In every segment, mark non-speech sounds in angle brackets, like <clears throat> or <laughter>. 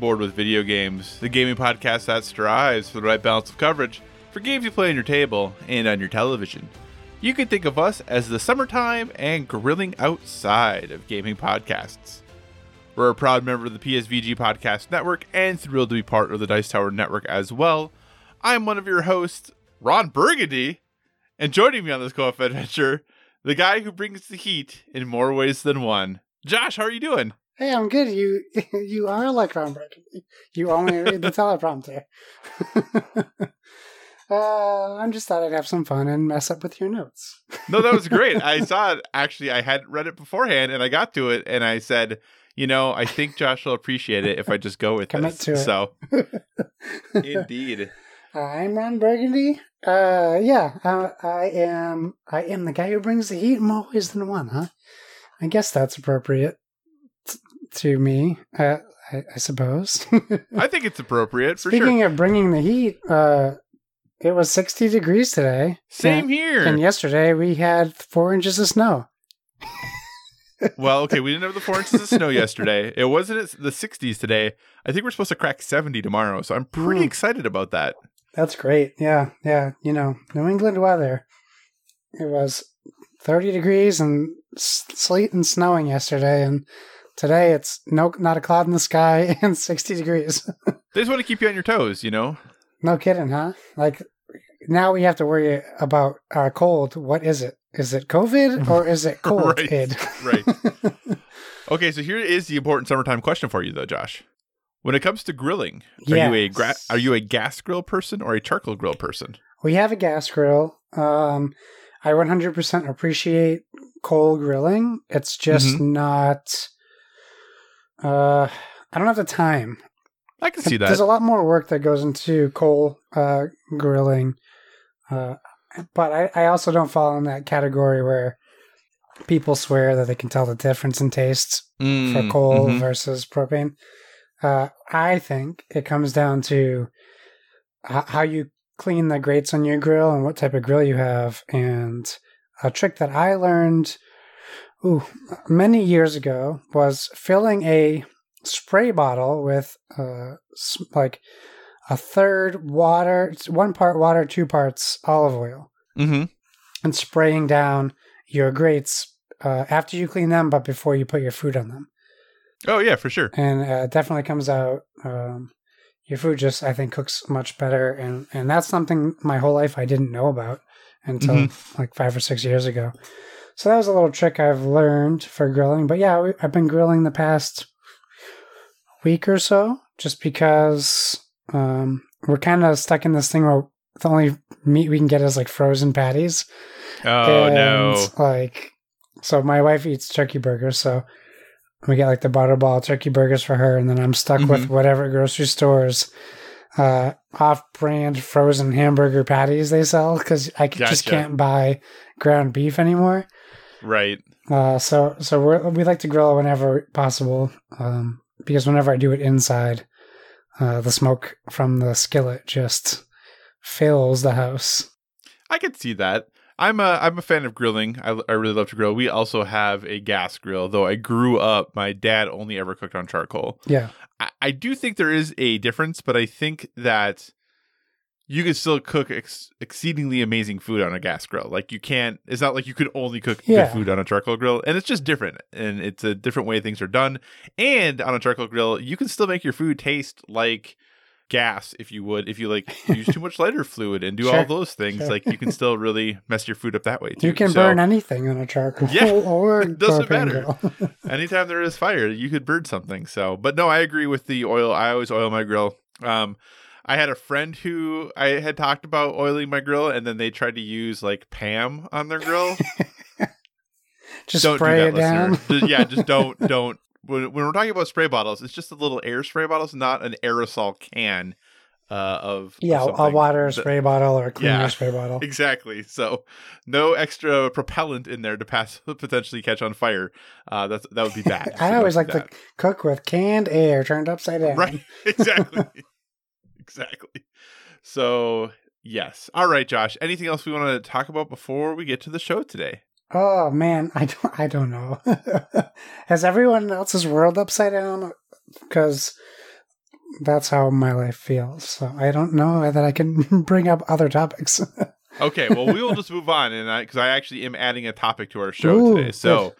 Board with Video Games, the gaming podcast that strives for the right balance of coverage for games you play on your table and on your television. You can think of us as the summertime and grilling outside of gaming podcasts. We're a proud member of the PSVG Podcast Network and thrilled to be part of the Dice Tower Network as well. I'm one of your hosts, Ron Burgundy, and joining me on this co-op adventure, the guy who brings the heat in more ways than one. Josh, how are you doing? Hey, I'm good. You <laughs> you are like Ron Burgundy. You only read the teleprompter. <laughs> uh, I just thought I'd have some fun and mess up with your notes. No, that was great. I <laughs> saw it. Actually, I had read it beforehand, and I got to it, and I said, you know, I think Josh will appreciate it if I just go with Commit this. to it. So, indeed, I'm Ron Burgundy. Uh, yeah, uh, I am. I am the guy who brings the heat more ways than one, huh? I guess that's appropriate t- to me. Uh, I, I suppose. I think it's appropriate for Speaking sure. of bringing the heat, uh, it was 60 degrees today. Same And- here. And yesterday we had four inches of snow. well, okay, we didn't have the four inches of snow <laughs> yesterday. It wasn't the 60s today. I think we're supposed to crack 70 tomorrow, so I'm pretty Hmm. excited about that. That's great. Yeah, yeah. You know, New England weather. It was 30 degrees and sleet and snowing yesterday, and today it's no, not a cloud in the sky <laughs> and 60 degrees. <laughs> They just want to keep you on your toes, you know. no kidding, huh? Like now we have to worry about our cold. What is it? Is it COVID or is it <laughs> cold? Right, right. Okay, so here is the important summertime question for you, though, Josh. When it comes to grilling, are you a gra- are you a gas grill person or a charcoal grill person? We have a gas grill. Um, I 100% appreciate coal grilling. It's just Mhm. not. Uh, I don't have the time. I can see that. There's a lot more work that goes into coal uh, grilling. Uh, but I, I also don't fall in that category where people swear that they can tell the difference in tastes Mm, for coal mhm. versus propane. Uh, I think it comes down to h- how you clean the grates on your grill and what type of grill you have. And a trick that I learned ooh, many years ago was filling a spray bottle with uh, like a third water, one part water, two parts olive oil, Mhm. and spraying down your grates uh, after you clean them, but before you put your food on them Oh yeah, for sure. and uh, it definitely comes out. Um, your food just, I think, cooks much better, and and that's something my whole life I didn't know about until like five or six years ago. So that was a little trick I've learned for grilling. But yeah, I've been grilling the past week or so, just because um, we're kind of stuck in this thing where the only meat we can get is like frozen patties. Oh And, no. Like, so my wife eats turkey burgers, so we get like the butterball turkey burgers for her, and then I'm stuck with Mm-hmm. whatever grocery stores uh, off-brand frozen hamburger patties they sell because I c- just can't buy ground beef anymore. Right. Uh, so so we're, we like to grill whenever possible um, because whenever I do it inside, uh, the smoke from the skillet just fills the house. I could see that. I'm a I'm a fan of grilling. I, I really love to grill. We also have a gas grill, though I grew up. My dad only ever cooked on charcoal. Yeah. I, I do think there is a difference, but I think that you can still cook ex- exceedingly amazing food on a gas grill. Like you can't. It's not like you could only cook Yeah. good food on a charcoal grill, and it's just different, and it's a different way things are done. And on a charcoal grill, you can still make your food taste like gas if you would if you like <laughs> use too much lighter fluid and do all those things Sure. like you can still really mess your food up that way too. You can So, burn anything on a charcoal Yeah, <laughs> or it <laughs> doesn't matter. anytime there is fire, you could burn something. So, but no, I agree with the oil. I always oil my grill. Um, I had a friend who I had talked about oiling my grill, and then they tried to use like Pam on their grill. <laughs> Just don't spray do it that, down. listener. Just- yeah, just <laughs> don't don't. When, when we're talking about spray bottles, it's just a little air spray bottles, not an aerosol can uh, of of Yeah, a something water that- spray bottle or a cleaner Yeah. spray bottle. <laughs> Exactly. So no extra propellant in there to pass potentially catch on fire. Uh, that's that would be bad. I always like to cook with canned air turned upside down. Right. Exactly. Exactly. So yes. All right, Josh. Anything else we want to talk about before we get to the show today? Oh man, I don't. I don't know. <laughs> Has everyone else's world upside down? Because that's how my life feels. So I don't know that I can <laughs> bring up other topics. <laughs> Okay. Well, we will just move on, and I because I actually am adding a topic to our show Ooh, today. So. good.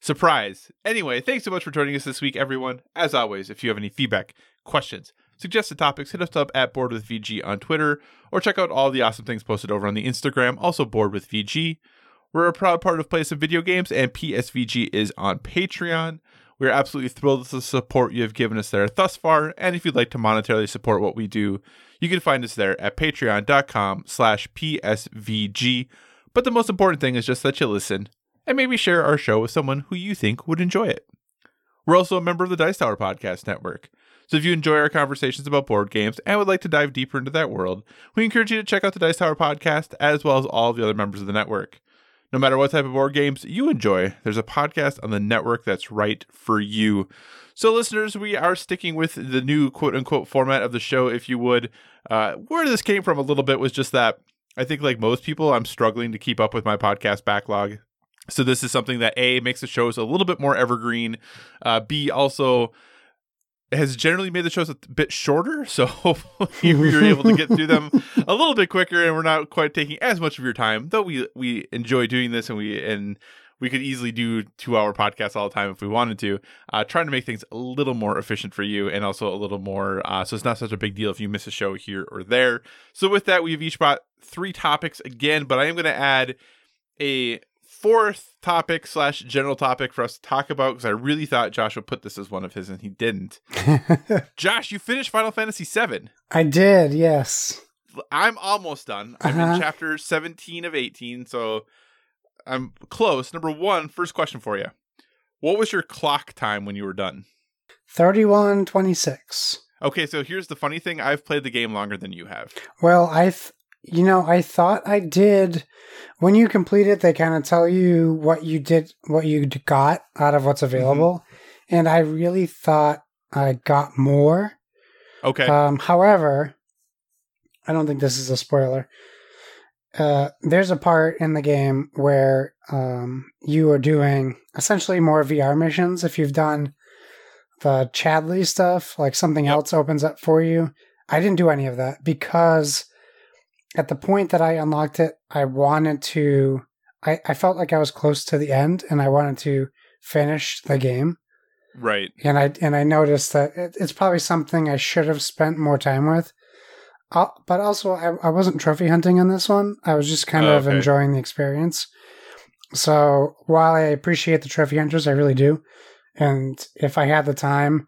Surprise. Anyway, thanks so much for joining us this week, everyone. As always, if you have any feedback, questions, suggested topics, hit us up at Board with VG on Twitter, or check out all the awesome things posted over on the Instagram, also Board with VG. We're a proud part of Play Some Video Games, and PSVG is on Patreon. We're absolutely thrilled with the support you have given us there thus far, and if you'd like to monetarily support what we do, you can find us there at patreon.com slash PSVG. But the most important thing is just that you listen and maybe share our show with someone who you think would enjoy it. We're also a member of the Dice Tower Podcast Network. So if you enjoy our conversations about board games and would like to dive deeper into that world, we encourage you to check out the Dice Tower Podcast as well as all of the other members of the network. No matter what type of board games you enjoy, there's a podcast on the network that's right for you. So, listeners, we are sticking with the new quote unquote format of the show, if you would. Uh, where this came from a little bit was just that I think, like most people, I'm struggling to keep up with my podcast backlog. So this is something that A makes the shows a little bit more evergreen. Uh, B also has generally made the shows a bit shorter, so <laughs> hopefully we're able to get through them <laughs> a little bit quicker, and we're not quite taking as much of your time. Though we we enjoy doing this, and we and we could easily do two hour podcasts all the time if we wanted to. Uh, trying to make things a little more efficient for you, and also a little more uh, so it's not such a big deal if you miss a show here or there. So with that, we've each brought three topics again, but I am going to add a fourth topic slash general topic for us to talk about because I really thought Josh would put this as one of his and he didn't. <laughs> Josh, you finished Final Fantasy VII. I did, yes. I'm almost done. I'm Uh-huh. in chapter 17 of 18, so I'm close. Number one, first question for you. What was your clock time when you were done? 3126. Okay, so here's the funny thing. I've played the game longer than you have. Well, I, th- you know, I thought I did. When you complete it, they kind of tell you what you did, what you got out of what's available. And I really thought I got more. Okay. Um, however, I don't think this is a spoiler. Uh, there's a part in the game where um, you are doing essentially more VR missions. If you've done the Chadley stuff, like something Yep. else opens up for you. I didn't do any of that because at the point that I unlocked it, I wanted to. I, I felt like I was close to the end, and I wanted to finish the game right. and I and I noticed that it, it's probably something I should have spent more time with. Uh, but also, I, I wasn't trophy hunting on this one. I was just kind Oh, of okay. enjoying the experience. So while I appreciate the trophy hunters, I really do. And if I had the time,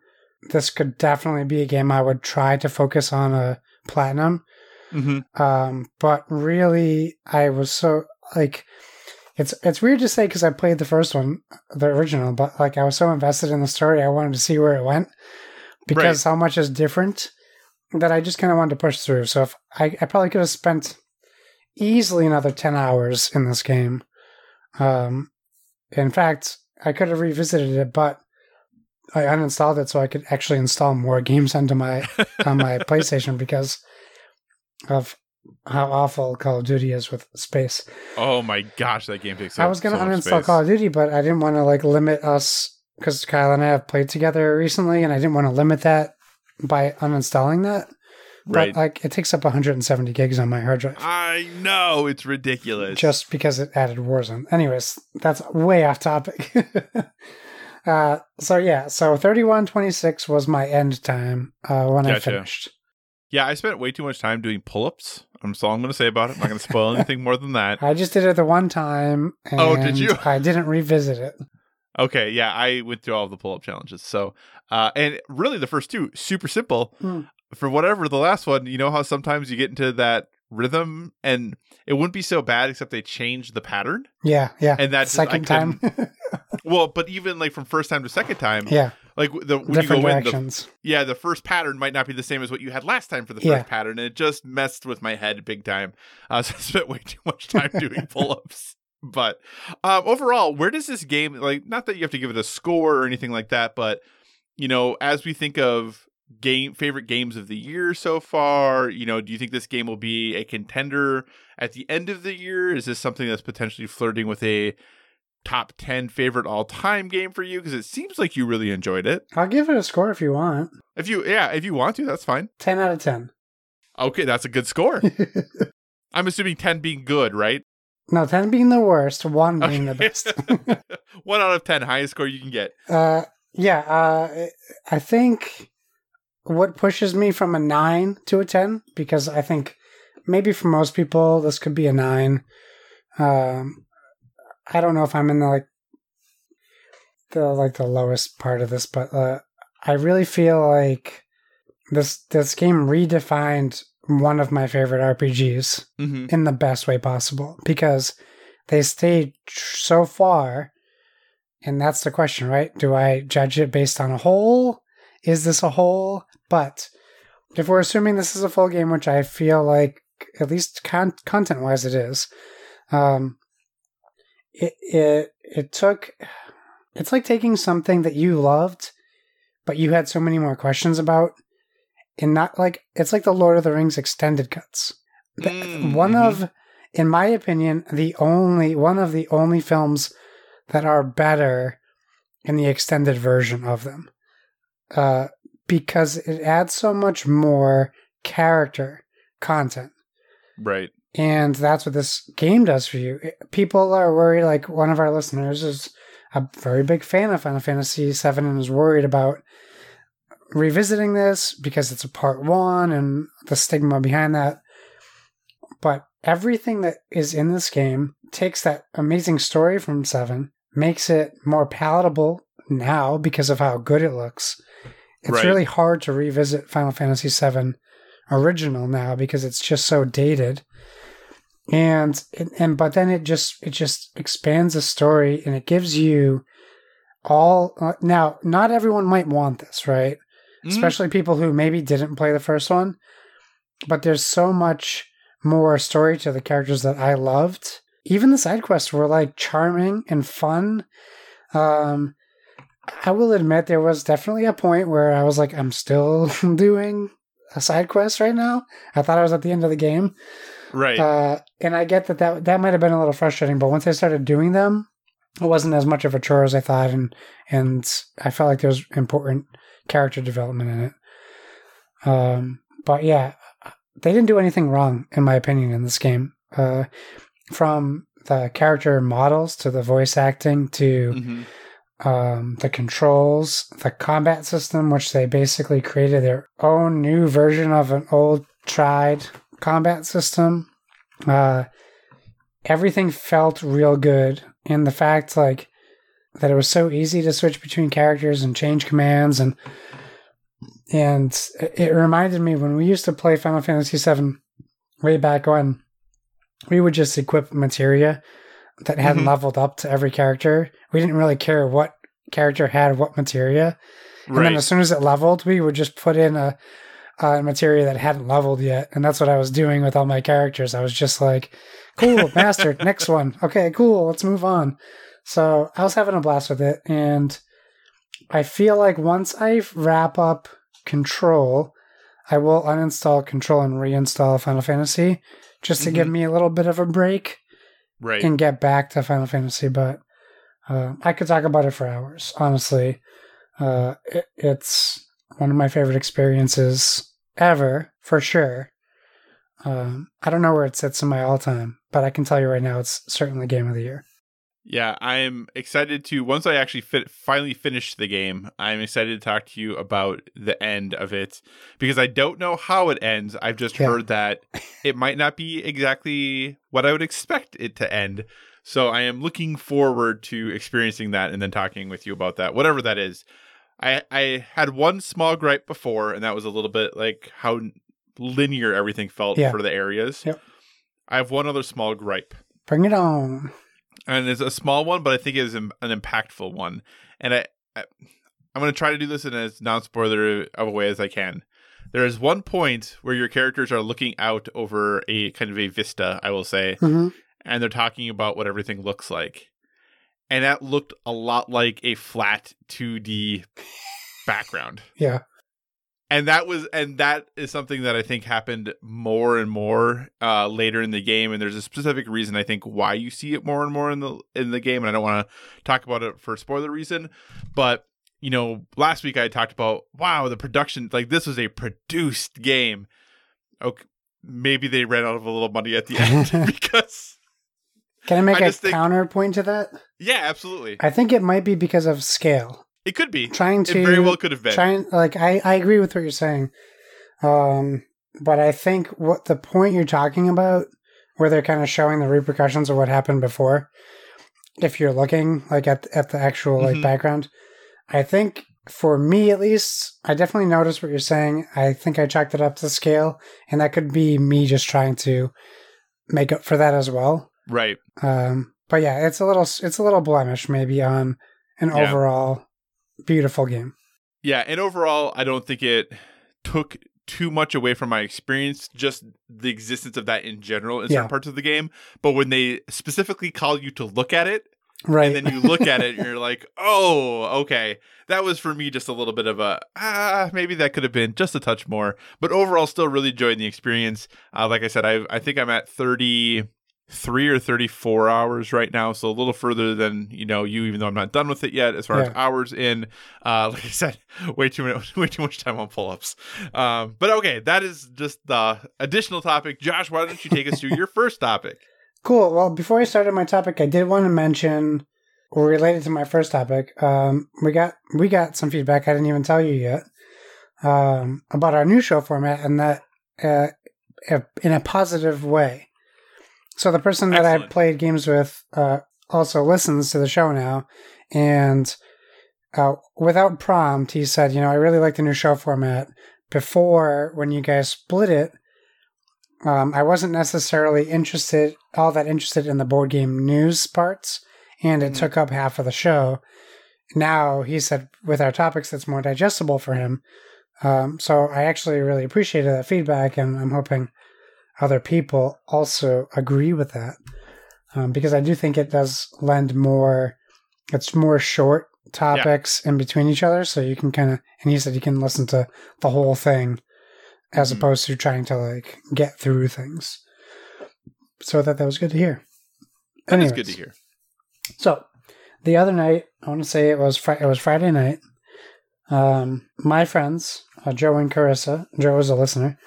this could definitely be a game I would try to focus on a platinum. Hmm Um, but really, I was so like, it's it's weird to say because I played the first one, the original, but like I was so invested in the story, I wanted to see where it went because how much is different that I just kind of wanted to push through. So if I, I probably could have spent easily another ten hours in this game. Um, in fact, I could have revisited it, but I uninstalled it so I could actually install more games onto my on my <laughs> PlayStation because of how awful Call of Duty is with space. Oh my gosh, that game takes. I was gonna so uninstall. Call of Duty, but I didn't want to like limit us because Kyle and I have played together recently, and I didn't want to limit that by uninstalling that. Right. But like, it takes up 170 gigs on my hard drive I know it's ridiculous. just because it added Warzone. Anyways, that's way off topic. <laughs> uh, so yeah, so 3126 was my end time uh, when I finished. Yeah, I spent way too much time doing pull-ups. I'm that's all I'm going to say about it. I'm not going to spoil <laughs> anything more than that. I just did it the one time. And Oh, did you? I didn't revisit it. Okay, yeah, I went through all of the pull-up challenges. So, uh, and really the first two super simple. Hmm. For whatever the last one, you know how sometimes you get into that rhythm, and it wouldn't be so bad except they changed the pattern. Yeah, yeah. And that's second I time. <laughs> Well, but even like from first time to second time, Yeah, like the when different you go in, the, yeah, the first pattern might not be the same as what you had last time for the first Yeah. pattern, and it just messed with my head big time. Uh, <laughs> so I spent way too much time doing <laughs> pull-ups. But um, overall, where does this game like? Not that you have to give it a score or anything like that, but you know, as we think of game favorite games of the year so far, you know, do you think this game will be a contender at the end of the year? Is this something that's potentially flirting with a top 10 favorite all-time game for you because it seems like you really enjoyed it. I'll give it a score if you want. If you yeah, if you want to, that's fine. Ten out of ten. Okay, that's a good score. <laughs> I'm assuming 10 being good, right? no, ten being the worst, one being the best. <laughs> <laughs> 1 out of 10, highest score you can get. Uh, yeah, uh, I think what pushes me from a nine to a ten because I think maybe for most people this could be a nine. Um, I don't know if I'm in the like the like the lowest part of this, but uh, I really feel like this this game redefined one of my favorite RPGs Mhm. in the best way possible because they stayed tr- so far and that's the question right? Do i judge it based on a whole? Is this a whole? But if we're assuming this is a full game which i feel like at least con- content wise it is um it it it took it's like taking something that you loved but you had so many more questions about and not like it's like the lord of the rings extended cuts Mm, one mhm. of in my opinion the only one of the only films that are better in the extended version of them uh, because it adds so much more character content Right. And that's what this game does for you. People are worried like one of our listeners is a very big fan of final fantasy 7 and is worried about revisiting this because it's a part one and the stigma behind that. But everything that is in this game takes that amazing story from 7 makes it more palatable now because of how good it looks. It's Right. really hard to revisit final fantasy 7 original now because it's just so dated and and but then it just it just expands the story and it gives you all uh, now not everyone might want this right? Mhm. especially people who maybe didn't play the first one. But there's so much more story to the characters that i loved. Even the side quests were like charming and fun. Um i will admit there was definitely a point where i was like i'm still <laughs> doing a side quest right now. I thought i was at the end of the game. Right. uh, and I get that, that that might have been a little frustrating, but once I started doing them, it wasn't as much of a chore as I thought, and and I felt like there was important character development in it. Um, but yeah, they didn't do anything wrong, in my opinion, in this game. Uh, from the character models to the voice acting to Mhm. um, the controls, the combat system, which they basically created their own new version of an old tried combat system. Uh, everything felt real good, and the fact like that it was so easy to switch between characters and change commands and and it reminded me when we used to play Final Fantasy VII way back when we would just equip materia that hadn't Mhm. leveled up to every character. We didn't really care what character had what materia. And then as soon as it leveled, we would just put in a, a materia that hadn't leveled yet. And that's what I was doing with all my characters. I was just like, cool, <laughs> mastered, next one. Okay, cool, let's move on. So I was having a blast with it. And I feel like once I wrap up Control, I will uninstall Control and reinstall Final Fantasy just to give me a little bit of a break Right. and get back to Final Fantasy, but uh, I could talk about it for hours. Honestly, uh, it, it's one of my favorite experiences ever, for sure. Um, I don't know where it sits in my all-time, but I can tell you right now, it's certainly game of the year. Yeah, I'm excited to once I actually fit, finally finish the game. I'm excited to talk to you about the end of it because I don't know how it ends. I've just Yeah. heard that it might not be exactly what I would expect it to end. So I am looking forward to experiencing that and then talking with you about that, whatever that is. I I had one small gripe before, and that was a little bit like how linear everything felt Yeah. for the areas. Yep. I have one other small gripe. Bring it on. and it's a small one, but I think it is an impactful one. And I, I I'm going to try to do this in as non-spoiler of a way as I can. There is one point where your characters are looking out over a kind of a vista, I will say, Mhm. and they're talking about what everything looks like. And that looked a lot like a flat 2D background. <laughs> Yeah. And that was and that is something that I think happened more and more uh later in the game and there's a specific reason I think why you see it more and more in the in the game and I don't want to talk about it for spoiler reason, but you know, last week I talked about wow, the production like this was a produced game. Okay, maybe they ran out of a little money at the end <laughs> because Can I make I a think- counterpoint to that? yeah, absolutely. I think it might be because of scale. It could be. Trying It to very well could have been. trying like I I agree with what you're saying, um, but I think what the point you're talking about, where they're kind of showing the repercussions of what happened before, if you're looking like at at the actual like Mhm. background, I think for me at least, I definitely noticed what you're saying. I think I chalked it up to scale, and that could be me just trying to make up for that as well. Right. Um, but yeah, it's a little it's a little blemish maybe on an Yeah. overall beautiful game. Yeah, and overall, I don't think it took too much away from my experience, just the existence of that in general in Yeah. certain parts of the game. But when they specifically call you to look at it, Right. and then you look at it and <laughs> you're like, oh, okay. That was for me just a little bit of a, ah, maybe that could have been just a touch more. But overall, still really enjoying the experience. Uh, like I said, I, I think I'm at 33 or 34 hours right now. So a little further than, you know, you, even though I'm not done with it yet, as far as hours in. Uh, <laughs> like I said, way too much, way too much time on pull ups. Um, but okay, that is just the additional topic. Josh, why don't you take us through your first topic? <laughs> Cool. Well, before I started my topic, I did want to mention, related to my first topic, um, we got we got some feedback I didn't even tell you yet um, about our new show format, and that uh, in a positive way. So the person that I played games with uh, also listens to the show now, and uh, without prompt, he said, "You know, I really like the new show format. Before, when you guys split it." um, I wasn't necessarily interested, all that interested in the board game news parts, and it Mhm. took up half of the show. Now he said with our topics, it's more digestible for him. Um, so I actually really appreciated that feedback, and I'm hoping other people also agree with that um, because I do think it does lend more. It's more short topics in between each other, so you can kind of. And he said you can listen to the whole thing as Mhm. opposed to trying to like get through things. So I thought that was good to hear. That is Anyways, good to hear. So the other night, I want to say it was Fri- it was Friday night. Um, my friends, uh, Joe and Carissa, Joe is a listener.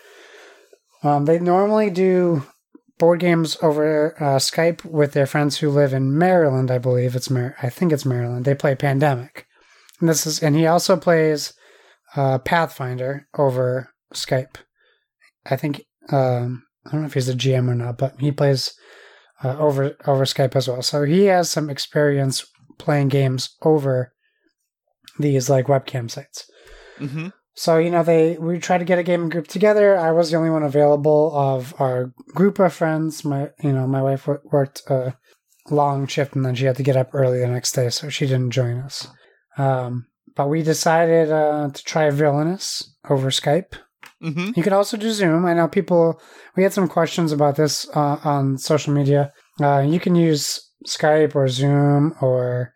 Um, they normally do board games over uh, Skype with their friends who live in Maryland. I believe it's Mar- I think it's Maryland. They play Pandemic. And this is, and he also plays uh, Pathfinder over Skype. I think um, I don't know if he's a GM or not, but he plays uh, over over Skype as well. So he has some experience playing games over these like webcam sites. Mm-hmm. So you know they we tried to get a gaming group together. I was the only one available of our group of friends. My you know my wife wo- worked a long shift and then she had to get up early the next day, so she didn't join us. Um, but we decided uh, to try Villainous over Skype. Mm-hmm. You could also do Zoom. I know people. We had some questions about this uh, on social media. Uh, you can use Skype or Zoom or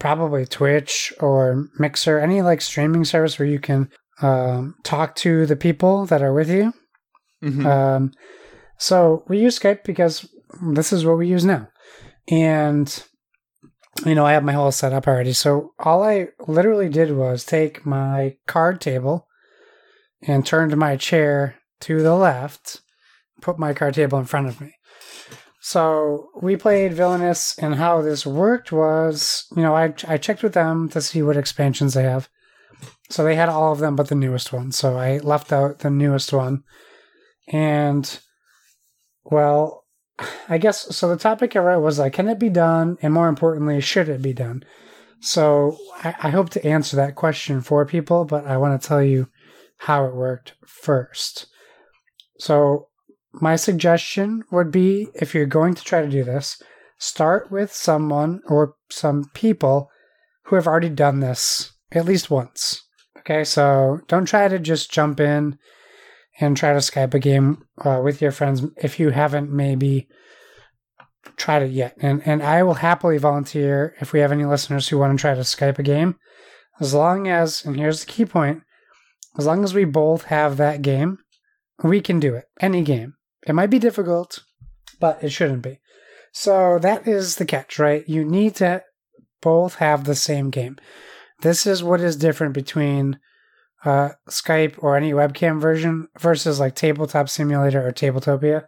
probably Twitch or Mixer, any like streaming service where you can um, talk to the people that are with you. Mm-hmm. Um, so we use Skype because this is what we use now. And, you know, I have my whole setup already. So all I literally did was take my card table and turned my chair to the left, put my card table in front of me. So we played Villainous, and how this worked was, you know, I, I checked with them to see what expansions they have. So they had all of them but the newest one. So I left out the newest one. And, well, I guess so. The topic I wrote was like, can it be done? And more importantly, should it be done? So I, I hope to answer that question for people, but I want to tell you how it worked first. So my suggestion would be if you're going to try to do this, start with someone or some people who have already done this at least once. Okay, so don't try to just jump in and try to Skype a game uh, with your friends if you haven't maybe tried it yet. And and I will happily volunteer if we have any listeners who want to try to Skype a game, as long as and here's the key point, as long as we both have that game, we can do it. Any game. It might be difficult, but it shouldn't be. So that is the catch, right? You need to both have the same game. This is what is different between uh, Skype or any webcam version versus like Tabletop Simulator or Tabletopia.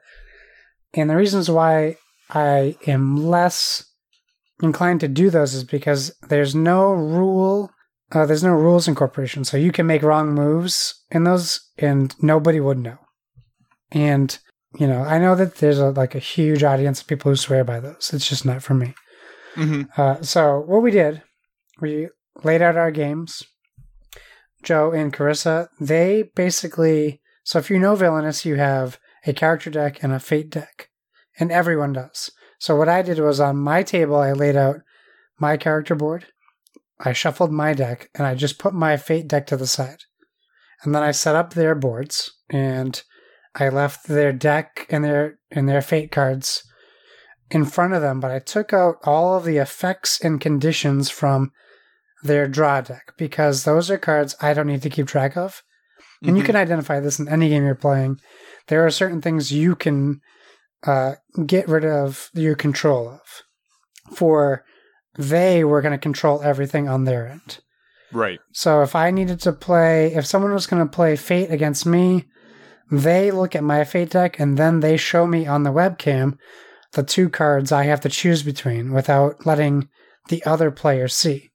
And the reasons why I am less inclined to do those is because there's no rule, uh, there's no rules incorporation. So you can make wrong moves in those and nobody would know. And, you know, I know that there's a, like a huge audience of people who swear by those. It's just not for me. Mm-hmm. Uh, so what we did, we laid out our games. Joe and Carissa, they basically. So if you know Villainous, you have a character deck and a fate deck, and everyone does. So what I did was on my table, I laid out my character board. I shuffled my deck, and I just put my fate deck to the side, and then I set up their boards, and I left their deck and their and their fate cards in front of them, but I took out all of the effects and conditions from their draw deck because those are cards I don't need to keep track of. And you Mhm. can identify this in any game you're playing. There are certain things you can uh, get rid of your control of. For they were going to control everything on their end. Right. So if I needed to play, if someone was going to play Fate against me, they look at my Fate deck and then they show me on the webcam the two cards I have to choose between without letting the other player see.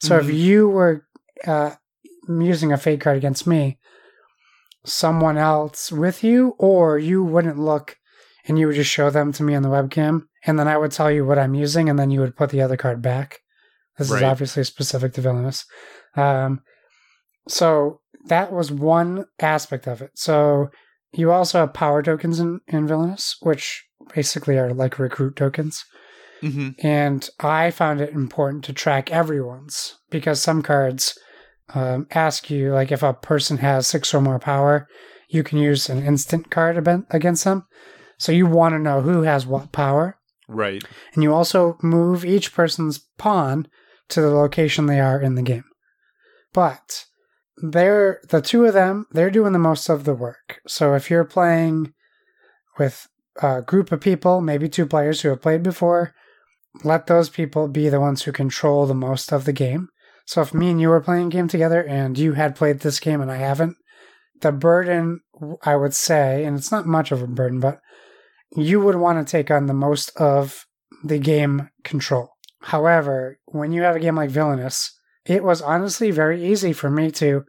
So if Mhm. you were uh, using a Fate card against me, someone else with you, or you wouldn't look and you would just show them to me on the webcam, and then I would tell you what I'm using, and then you would put the other card back. This Right. is obviously specific to Villainous. Um, so that was one aspect of it. So you also have power tokens in, in Villainous, which basically are like recruit tokens. Mm-hmm. And I found it important to track everyone's because some cards um, ask you, like, if a person has six or more power, you can use an instant card against them. So you want to know who has what power. Right. And you also move each person's pawn to the location they are in the game. But they're the two of them, they're doing the most of the work. So if you're playing with a group of people, maybe two players who have played before, let those people be the ones who control the most of the game. So if me and you were playing a game together and you had played this game and I haven't, the burden, I would say, and it's not much of a burden, but you would want to take on the most of the game control. However, when you have a game like Villainous, it was honestly very easy for me to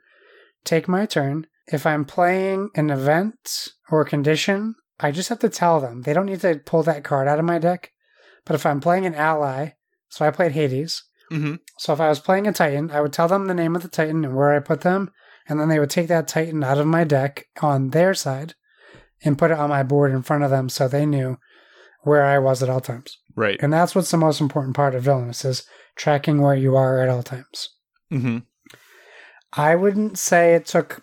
take my turn. If I'm playing an event or condition, I just have to tell them. They don't need to pull that card out of my deck. But if I'm playing an ally, so I played Hades. Mm-hmm. So if I was playing a Titan, I would tell them the name of the Titan and where I put them, and then they would take that Titan out of my deck on their side and put it on my board in front of them so they knew where I was at all times. Right. And that's what's the most important part of Villainous is tracking where you are at all times. Mm-hmm. I wouldn't say it took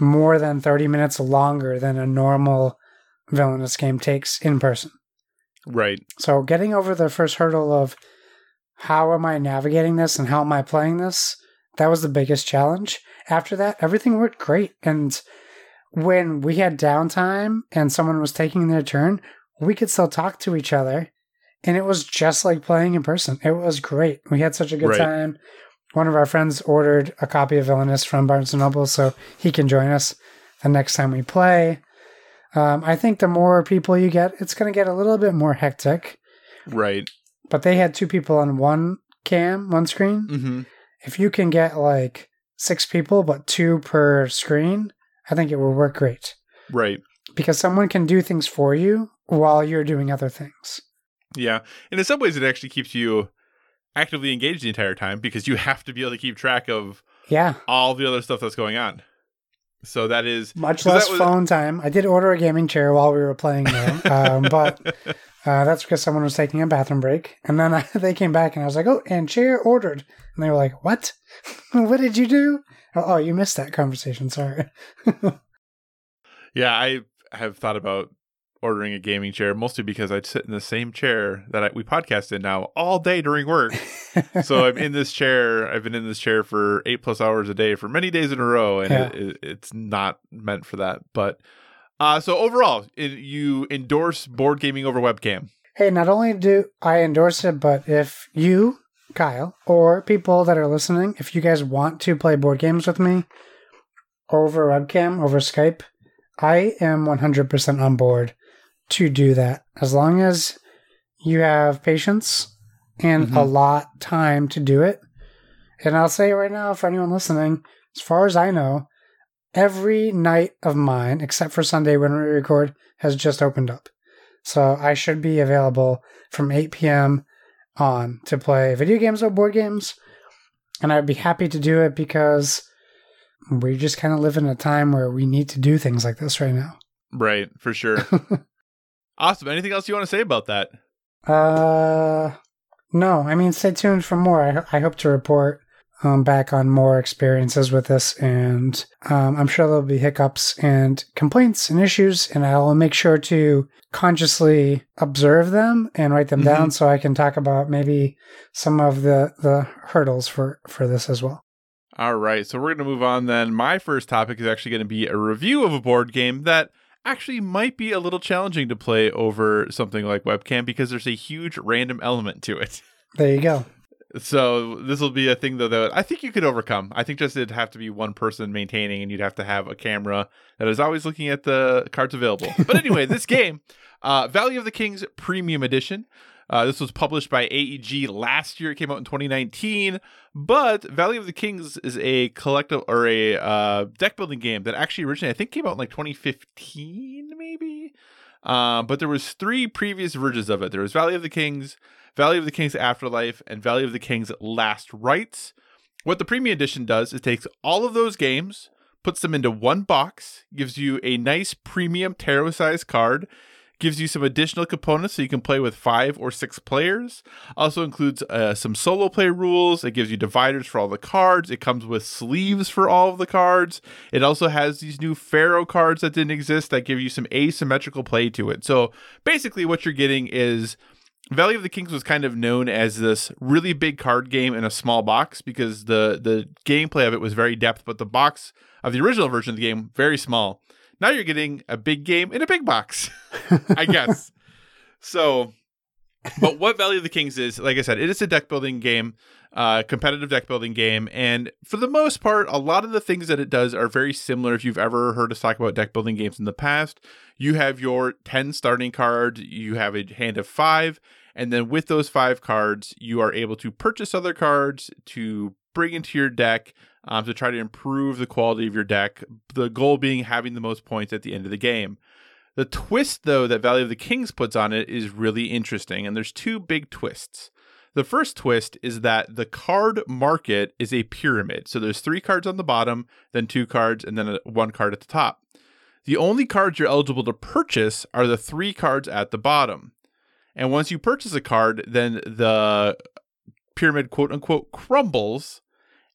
more than 30 minutes longer than a normal Villainous game takes in person. Right. So getting over the first hurdle of how am I navigating this and how am I playing this, that was the biggest challenge. After that, everything worked great. And when we had downtime and someone was taking their turn, we could still talk to each other. And it was just like playing in person. It was great. We had such a good Right. time. One of our friends ordered a copy of Villainous from Barnes and Noble so he can join us the next time we play. Um, I think the more people you get, it's going to get a little bit more hectic. Right. But they had two people on one cam, one screen. Mm-hmm. If you can get like six people, but two per screen, I think it will work great Right. because someone can do things for you while you're doing other things. Yeah. And in some ways, it actually keeps you actively engaged the entire time because you have to be able to keep track of Yeah, all the other stuff that's going on. So that is much less was- phone time. I did order a gaming chair while we were playing though, <laughs> um, but Uh, that's because someone was taking a bathroom break, and then I, <laughs> they came back, and I was like, "Oh, and chair ordered," and they were like, "What? <laughs> what did you do?" Oh, oh, you missed that conversation. Sorry. Yeah, I have thought about ordering a gaming chair mostly because I'd sit in the same chair that I, we podcast in now all day during work. <laughs> so I'm in this chair. I've been in this chair for eight plus hours a day for many days in a row, and Yeah. it, it, it's not meant for that. But uh, so overall, it, you endorse board gaming over webcam. Hey, not only do I endorse it, but if you, Kyle, or people that are listening, if you guys want to play board games with me over webcam, over Skype, I am 100% on board to do that. As long as you have patience and a Mhm. lot time to do it. And I'll say right now, for anyone listening, as far as I know, every night of mine, except for Sunday when we record, has just opened up. So I should be available from 8 p.m. on to play video games or board games. And I'd be happy to do it because we just kind of live in a time where we need to do things like this right now. Right, for sure. <laughs> awesome. Anything else you want to say about that? Uh, no, I mean, stay tuned for more. I, I hope to report um, back on more experiences with this, and um, I'm sure there'll be hiccups and complaints and issues, and I'll make sure to consciously observe them and write them down so I can talk about maybe some of the, the hurdles for, for this as well. All right, so we're going to move on then. My first topic is actually going to be a review of a board game that actually might be a little challenging to play over something like webcam because there's a huge random element to it. <laughs> There you go. So this will be a thing though that I think you could overcome. I think just it'd have to be one person maintaining, and you'd have to have a camera that is always looking at the cards available. But anyway, this <laughs> game, uh, Valley of the Kings Premium Edition. Uh, this was published by AEG last year. It came out in 2019. But Valley of the Kings is a collective or a uh, deck building game that actually originally I think came out in like 2015, maybe. Uh, but there was three previous versions of it. There was Valley of the Kings, Valley of the Kings Afterlife, and Valley of the Kings Last Rites. What the Premium Edition does is takes all of those games, puts them into one box, gives you a nice premium tarot size card, gives you some additional components so you can play with five or six players. Also includes uh, some solo play rules. It gives you dividers for all the cards. It comes with sleeves for all of the cards. It also has these new Pharaoh cards that didn't exist that give you some asymmetrical play to it. So basically, what you're getting is Valley of the Kings was kind of known as this really big card game in a small box because the the gameplay of it was very depth, but the box of the original version of the game very small. Now you're getting a big game in a big box, <laughs> I guess. <laughs> So, but what Valley of the Kings is, like I said, it is a deck building game, uh, competitive deck building game, and for the most part, a lot of the things that it does are very similar. If you've ever heard us talk about deck building games in the past, you have your ten starting cards, you have a hand of five, and then with those five cards, you are able to purchase other cards to bring into your deck um, to try to improve the quality of your deck. The goal being having the most points at the end of the game. The twist, though, that Valley of the Kings puts on it is really interesting, and there's two big twists. The first twist is that the card market is a pyramid. So there's three cards on the bottom, then two cards, and then one card at the top. The only cards you're eligible to purchase are the three cards at the bottom. And once you purchase a card, then the pyramid quote unquote crumbles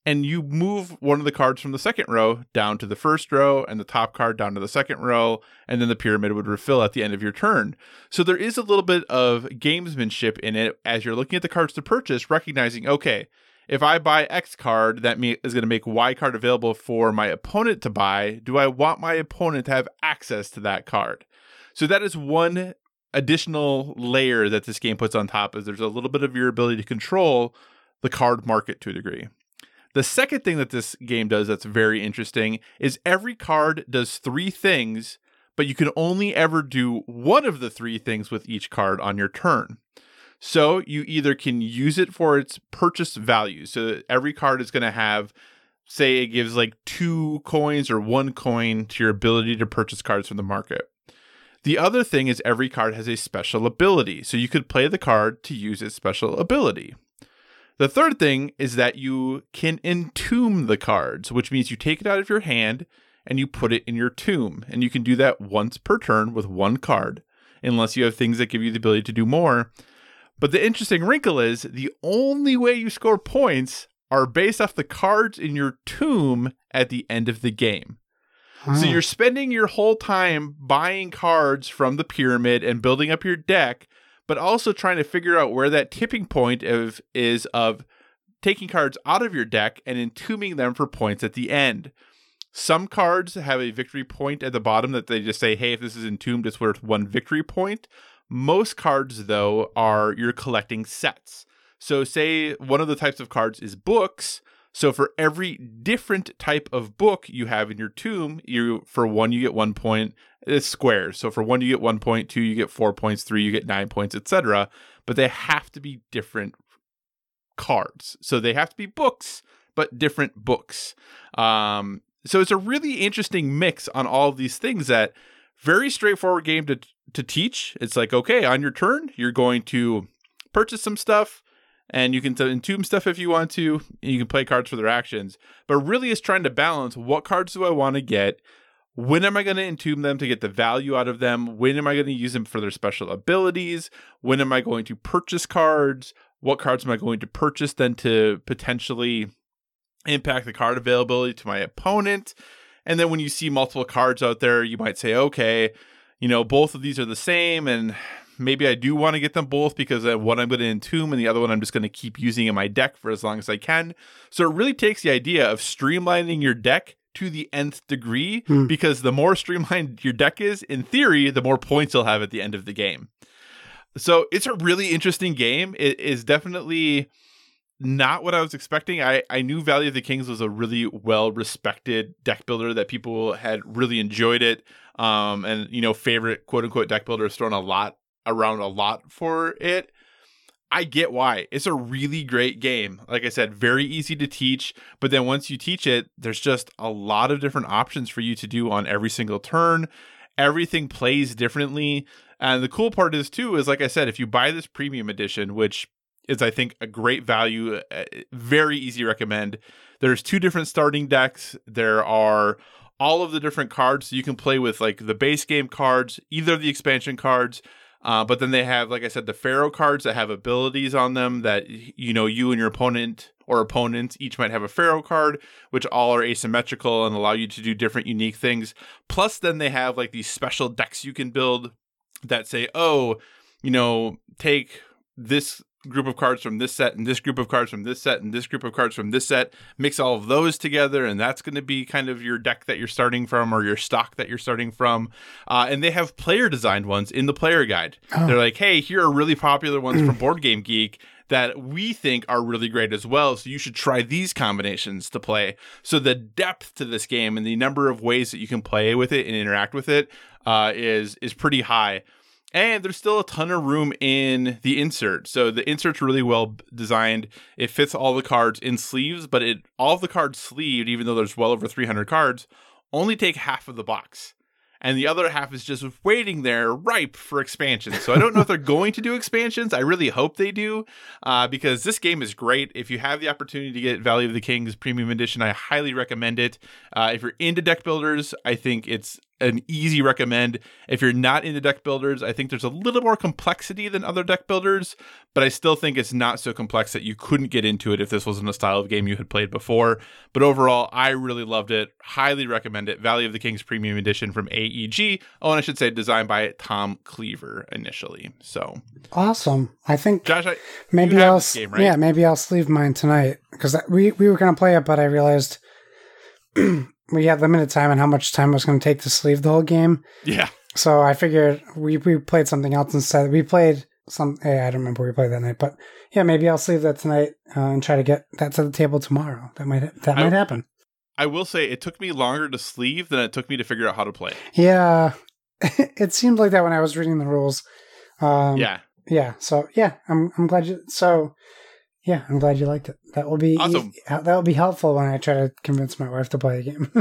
and you move one of the cards from the second row down to the first row and the top card down to the second row and then the pyramid would refill at the end of your turn. So there is a little bit of gamesmanship in it as you're looking at the cards to purchase recognizing okay if i buy x card that is going to make y card available for my opponent to buy. Do i want my opponent to have access to that card? So that is one additional layer that this game puts on top is there's a little bit of your ability to control the card market to a degree the second thing that this game does that's very interesting is every card does three things, but you can only ever do one of the three things with each card on your turn. So you either can use it for its purchase value. So every card is going to have, say, it gives like two coins or one coin to your ability to purchase cards from the market. The other thing is every card has a special ability. So you could play the card to use its special ability. The third thing is that you can entomb the cards, which means you take it out of your hand and you put it in your tomb. And you can do that once per turn with one card. unless you have things that give you the ability to do more. But the interesting wrinkle is the only way you score points are based off the cards in your tomb at the end of the game. So Hmm. you're spending your whole time buying cards from the pyramid and building up your deck, but also trying to figure out where that tipping point of is of taking cards out of your deck and entombing them for points at the end. Some cards have a victory point at the bottom that they just say, "Hey, if this is entombed, it's worth one victory point." Most cards, though, are you're collecting sets. So, say one of the types of cards is books. So, for every different type of book you have in your tomb, you for one you get one point. It's squares. So, for one you get one point, two you get four points, three you get nine points, etc. But they have to be different cards. So they have to be books, but different books. Um, so it's a really interesting mix on all of these things that very straightforward game to to teach. It's like, okay, on your turn, you're going to purchase some stuff and you can entomb stuff if you want to. You can play cards for their actions. But really it's trying to balance what cards do I want to get? When am I going to entomb them to get the value out of them? When am I going to use them for their special abilities? When am I going to purchase cards? What cards am I going to purchase then to potentially impact the card availability to my opponent? And then when you see multiple cards out there, you might say, okay, you know, both of these are the same, and maybe I do want to get them both because uh, one I'm going to entomb and the other one I'm just going to keep using in my deck for as long as I can. So it really takes the idea of streamlining your deck to the nth degree Hmm. because the more <laughs> streamlined your deck is, in theory, the more points you'll have at the end of the game. So it's a really interesting game. It is definitely not what I was expecting. I, I knew Valley of the Kings was a really well respected deck builder that people had really enjoyed it. Um, and you know, favorite quote unquote deck builder has thrown a lot around a lot for it. I get why. It's a really great game. Like I said, very easy to teach, but then once you teach it, there's just a lot of different options for you to do on every single turn. Everything plays differently. And the cool part is too is like I said, if you buy this premium edition, which is I think a great value, uh, very easy recommend. There's two different starting decks. There are all of the different cards so you can play with like the base game cards, either the expansion cards. Uh, but then they have, like I said, the Pharaoh cards that have abilities on them that you know you and your opponent or opponents each might have a Pharaoh card, which all are asymmetrical and allow you to do different unique things. Plus, then they have like these special decks you can build that say, oh, you know, take this group of cards from this set and this group of cards from this set and this group of cards from this set. Mix all of those together and that's going to be kind of your deck that you're starting from or your stock that you're starting from. Uh, and they have player designed ones in the player guide. Oh. they're like hey here are really popular ones from <clears throat> board game geek that we think are really great as well so you should try these combinations to play. So the depth to this game and the number of ways that you can play with it and interact with it uh, is is pretty high and there's still a ton of room in the insert. So the insert's really well designed. It fits all the cards in sleeves, but it all of the cards sleeved, even though there's well over 300 cards, only take half of the box. And the other half is just waiting there, ripe for expansion. So I don't know if they're <laughs> going to do expansions. I really hope they do, uh, because this game is great. If you have the opportunity to get Valley of the Kings Premium Edition, I highly recommend it. Uh, if you're into deck builders, I think it's an easy recommend. If you're not into deck builders, I think there's a little more complexity than other deck builders, but I still think it's not so complex that you couldn't get into it if this wasn't a style of game you had played before. But overall, I really loved it. Highly recommend it. Valley of the Kings Premium Edition from AEG. Oh, and I should say designed by Tom Cleaver initially. So, Awesome. I think Josh, I, maybe I'll game, right? yeah maybe I'll sleeve mine tonight because we we were gonna play it, but I realized <clears throat> we had limited time and how much time it was gonna take to sleeve the whole game. yeah, So I figured we we played something else instead. We played some. eh, I don't remember we played that night, but yeah, maybe I'll sleeve that tonight uh, and try to get that to the table tomorrow. That might that I- might happen. I will say it took me longer to sleeve than it took me to figure out how to play. Yeah, <laughs> it seemed like that when I was reading the rules. Um, yeah, yeah. So yeah, I'm I'm glad you. So yeah, I'm glad you liked it. That will be Awesome. that will be helpful when I try to convince my wife to play the game.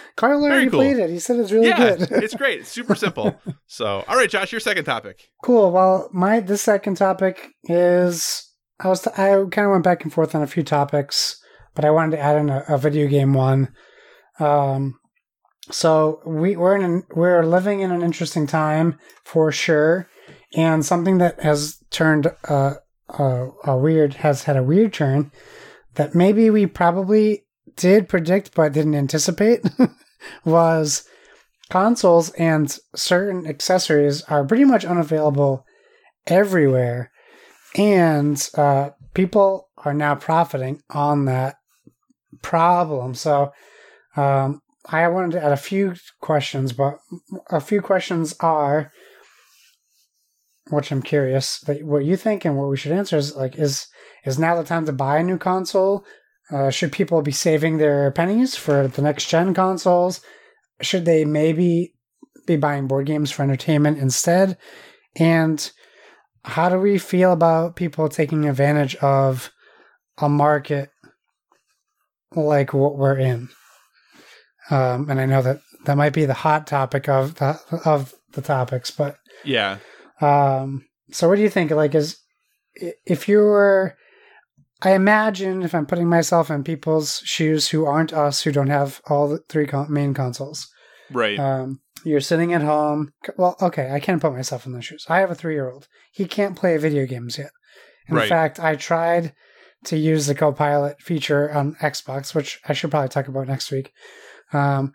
<laughs> Carl already cool. played it. He said it's really yeah, good. it's great. It's super <laughs> simple. So, all right, Josh, your second topic. Cool. Well, my the second topic is I was I kind of went back and forth on a few topics, but I wanted to add in a, a video game one. Um, so we we're in an, we're living in an interesting time for sure, and something that has turned uh, uh, a weird has had a weird turn that maybe we probably did predict but didn't anticipate <laughs> was consoles and certain accessories are pretty much unavailable everywhere, and uh, people are now profiting on that problem. So. Um, I wanted to add a few questions, but a few questions are, which I'm curious what you think and what we should answer is like, is is now the time to buy a new console? Uh, should people be saving their pennies for the next gen consoles? Should they maybe be buying board games for entertainment instead? And how do we feel about people taking advantage of a market like what we're in? Um, and I know that that might be the hot topic of the of the topics, but yeah. Um, so what do you think? Like, is if you were, I imagine if I'm putting myself in people's shoes who aren't us, who don't have all the three con- main consoles, right? Um, you're sitting at home. Well, okay, I can't put myself in those shoes. I have a three year old. He can't play video games yet. In right. fact, I tried to use the Copilot feature on Xbox, which I should probably talk about next week um,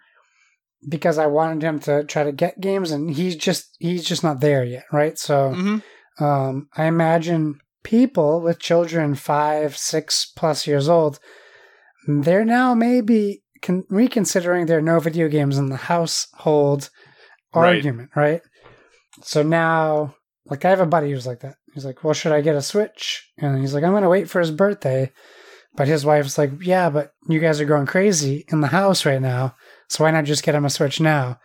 because I wanted him to try to get games, and he's just he's just not there yet, right? So mm-hmm. um, I imagine people with children five, six plus years old, they're now maybe con- reconsidering their no video games in the household right. argument, right? So now, like, I have a buddy who's like that. He's like, "Well, should I get a Switch?" And he's like, "I'm going to wait for his birthday." But his wife's like, yeah, but you guys are going crazy in the house right now. So why not just get him a Switch now?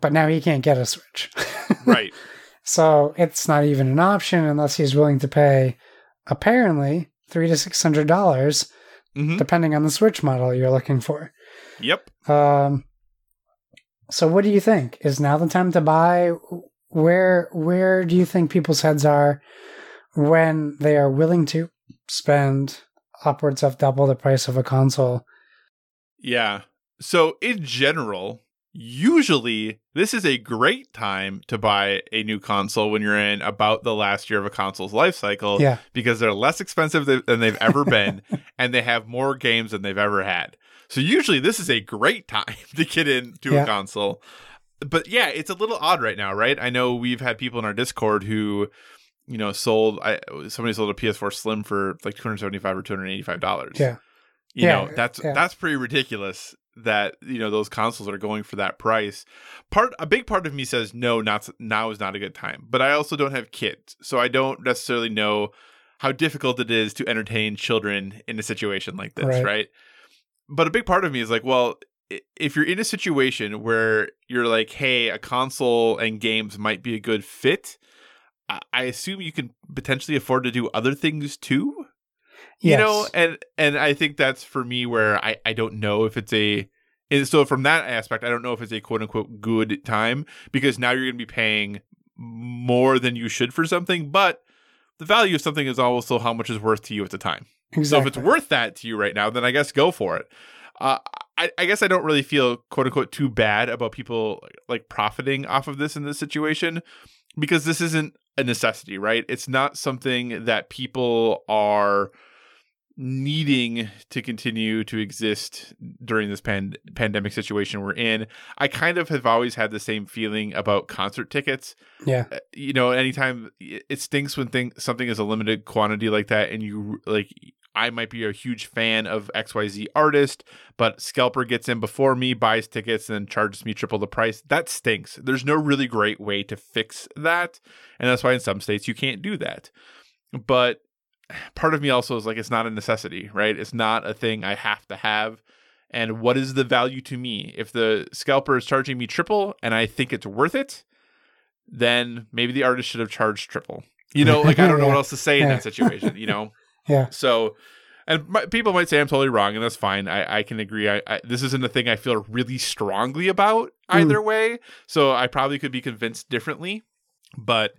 But now he can't get a Switch. <laughs> right. So it's not even an option unless he's willing to pay, apparently, three to six hundred dollars, mm-hmm. depending on the Switch model you're looking for. Yep. Um. So what do you think? Is now the time to buy? Where where do you think people's heads are when they are willing to spend upwards of double the price of a console. Yeah. So in general, usually this is a great time to buy a new console when you're in about the last year of a console's life cycle yeah. because they're less expensive than they've ever been <laughs> and they have more games than they've ever had. So usually this is a great <laughs> time to get into yeah. a console. But yeah, it's a little odd right now, right? I know we've had people in our Discord who you know, sold I somebody sold a PS4 Slim for like 275 or 285 dollars. Yeah. You yeah, know, that's yeah. that's pretty ridiculous that, you know, those consoles are going for that price. Part a big part of me says no, not now is not a good time. But I also don't have kids, so I don't necessarily know how difficult it is to entertain children in a situation like this, right? right? But a big part of me is like, well, if you're in a situation where you're like, hey, a console and games might be a good fit, I assume you can potentially afford to do other things too. You yes. know, and and I think that's for me where I I don't know if it's a and so from that aspect, I don't know if it's a quote unquote good time because now you're going to be paying more than you should for something, but the value of something is also how much is worth to you at the time. Exactly. So if it's worth that to you right now, then I guess go for it. Uh, I, I guess I don't really feel quote unquote too bad about people like profiting off of this in this situation because this isn't a necessity, right? It's not something that people are needing to continue to exist during this pan- pandemic situation we're in. I kind of have always had the same feeling about concert tickets. Yeah. Uh, you know, anytime it stinks when thing something is a limited quantity like that and you like I might be a huge fan of XYZ artist, but Scalper gets in before me, buys tickets, and then charges me triple the price. That stinks. There's no really great way to fix that. And that's why in some states you can't do that. But part of me also is like, it's not a necessity, right? It's not a thing I have to have. And what is the value to me? If the scalper is charging me triple and I think it's worth it, then maybe the artist should have charged triple. You know, like I don't know <laughs> what else to say in that situation, you know? <laughs> Yeah. So, and my, people might say I'm totally wrong, and that's fine. I, I can agree. I, I, this isn't a thing I feel really strongly about hmm. either mm. way. So I probably could be convinced differently. But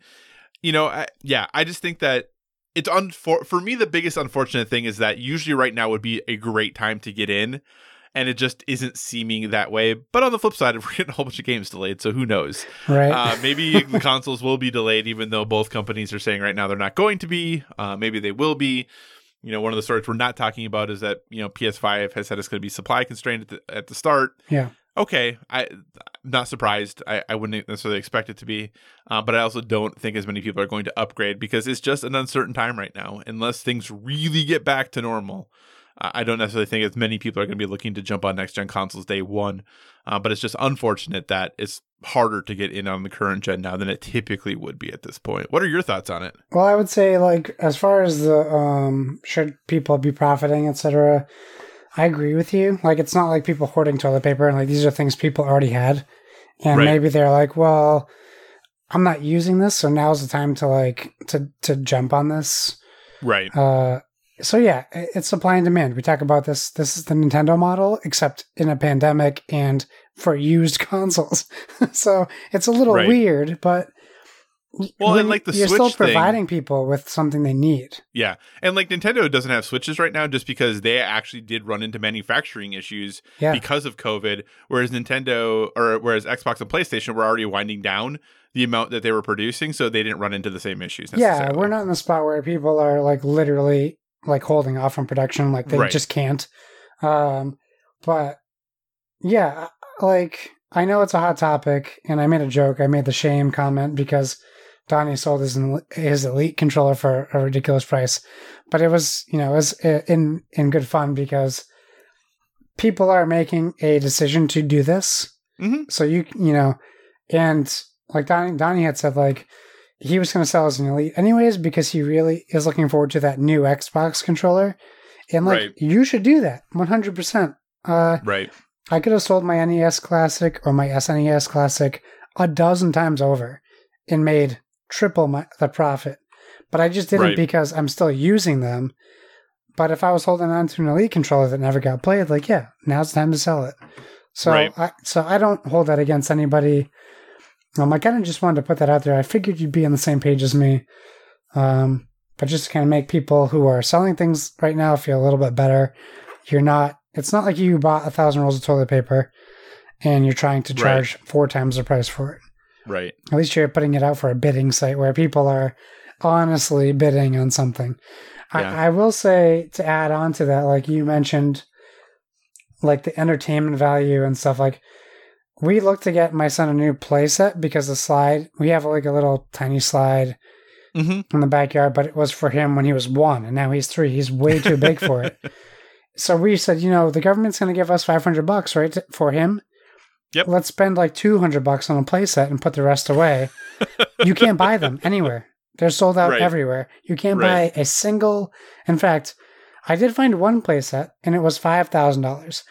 you know, I, yeah, I just think that it's unfor- for me the biggest unfortunate thing is that usually right now would be a great time to get in. and it just isn't seeming that way. But on the flip side, <laughs> we're getting a whole bunch of games delayed, so who knows? Right. Uh, maybe <laughs> the consoles will be delayed, even though both companies are saying right now they're not going to be. Uh, maybe they will be. You know, one of the stories we're not talking about is that you know PS5 has said it's going to be supply constrained at the, at the start. yeah. Okay, I, I'm not surprised. I, I wouldn't necessarily expect it to be, uh, but I also don't think as many people are going to upgrade because it's just an uncertain time right now. Unless things really get back to normal, I don't necessarily think as many people are going to be looking to jump on next gen consoles day one. Uh, but it's just unfortunate that it's harder to get in on the current gen now than it typically would be at this point. What are your thoughts on it? Well, I would say like as far as the um should people be profiting, etc. I agree with you. Like it's not like people hoarding toilet paper and like these are things people already had. And Right. maybe they're like, well, I'm not using this, so now's the time to like to to jump on this. Right. Uh so yeah, it's supply and demand. We talk about this. This is the Nintendo model, except in a pandemic and for used <laughs> consoles. <laughs> so it's a little Right. weird, but Well, when and like the you're still Switch thing- providing people with something they need. Yeah. And like Nintendo doesn't have Switches right now just because they actually did run into manufacturing issues Yeah. because of COVID, whereas Nintendo or whereas Xbox and PlayStation were already winding down the amount that they were producing, so they didn't run into the same issues. Yeah, we're not in the spot where people are like literally like holding off on production, like they Right. just can't. Um, but yeah, like I know it's a hot topic, and I made a joke. I made the shame comment because Donnie sold his his elite controller for a ridiculous price, but it was you know it was uh, in in good fun because people are making a decision to do this. Mhm. So you you know, and like Donnie Donnie had said, like he was going to sell as an elite anyways because he really is looking forward to that new Xbox controller, and like Right. you should do that one hundred percent. Uh, Right. I could have sold my NES Classic or my SNES Classic a dozen times over and made triple my the profit. But I just didn't Right. because I'm still using them. But if I was holding on to an Elite controller that never got played, like yeah, now it's time to sell it. So Right. I so I don't hold that against anybody. Um, I kind of just wanted to put that out there. I figured you'd be on the same page as me. Um, but just to kind of make people who are selling things right now feel a little bit better. You're not. It's not like you bought a thousand rolls of toilet paper and you're trying to Right. charge four times the price for it. Right. At least you're putting it out for a bidding site where people are honestly bidding on something. Yeah. I, I will say to add on to that, like you mentioned, like the entertainment value and stuff. Like we looked to get my son a new playset because the slide we have like a little tiny slide Mm-hmm. in the backyard, but it was for him when he was one, and now he's three. He's way too big for it. <laughs> So we said, you know, the government's going to give us five hundred bucks, right, for him. Yep. Let's spend like two hundred bucks on a playset and put the rest away. you can't buy them anywhere. They're sold out Right. everywhere. You can't Right. buy a single. In fact, I did find one playset, and it was five thousand dollars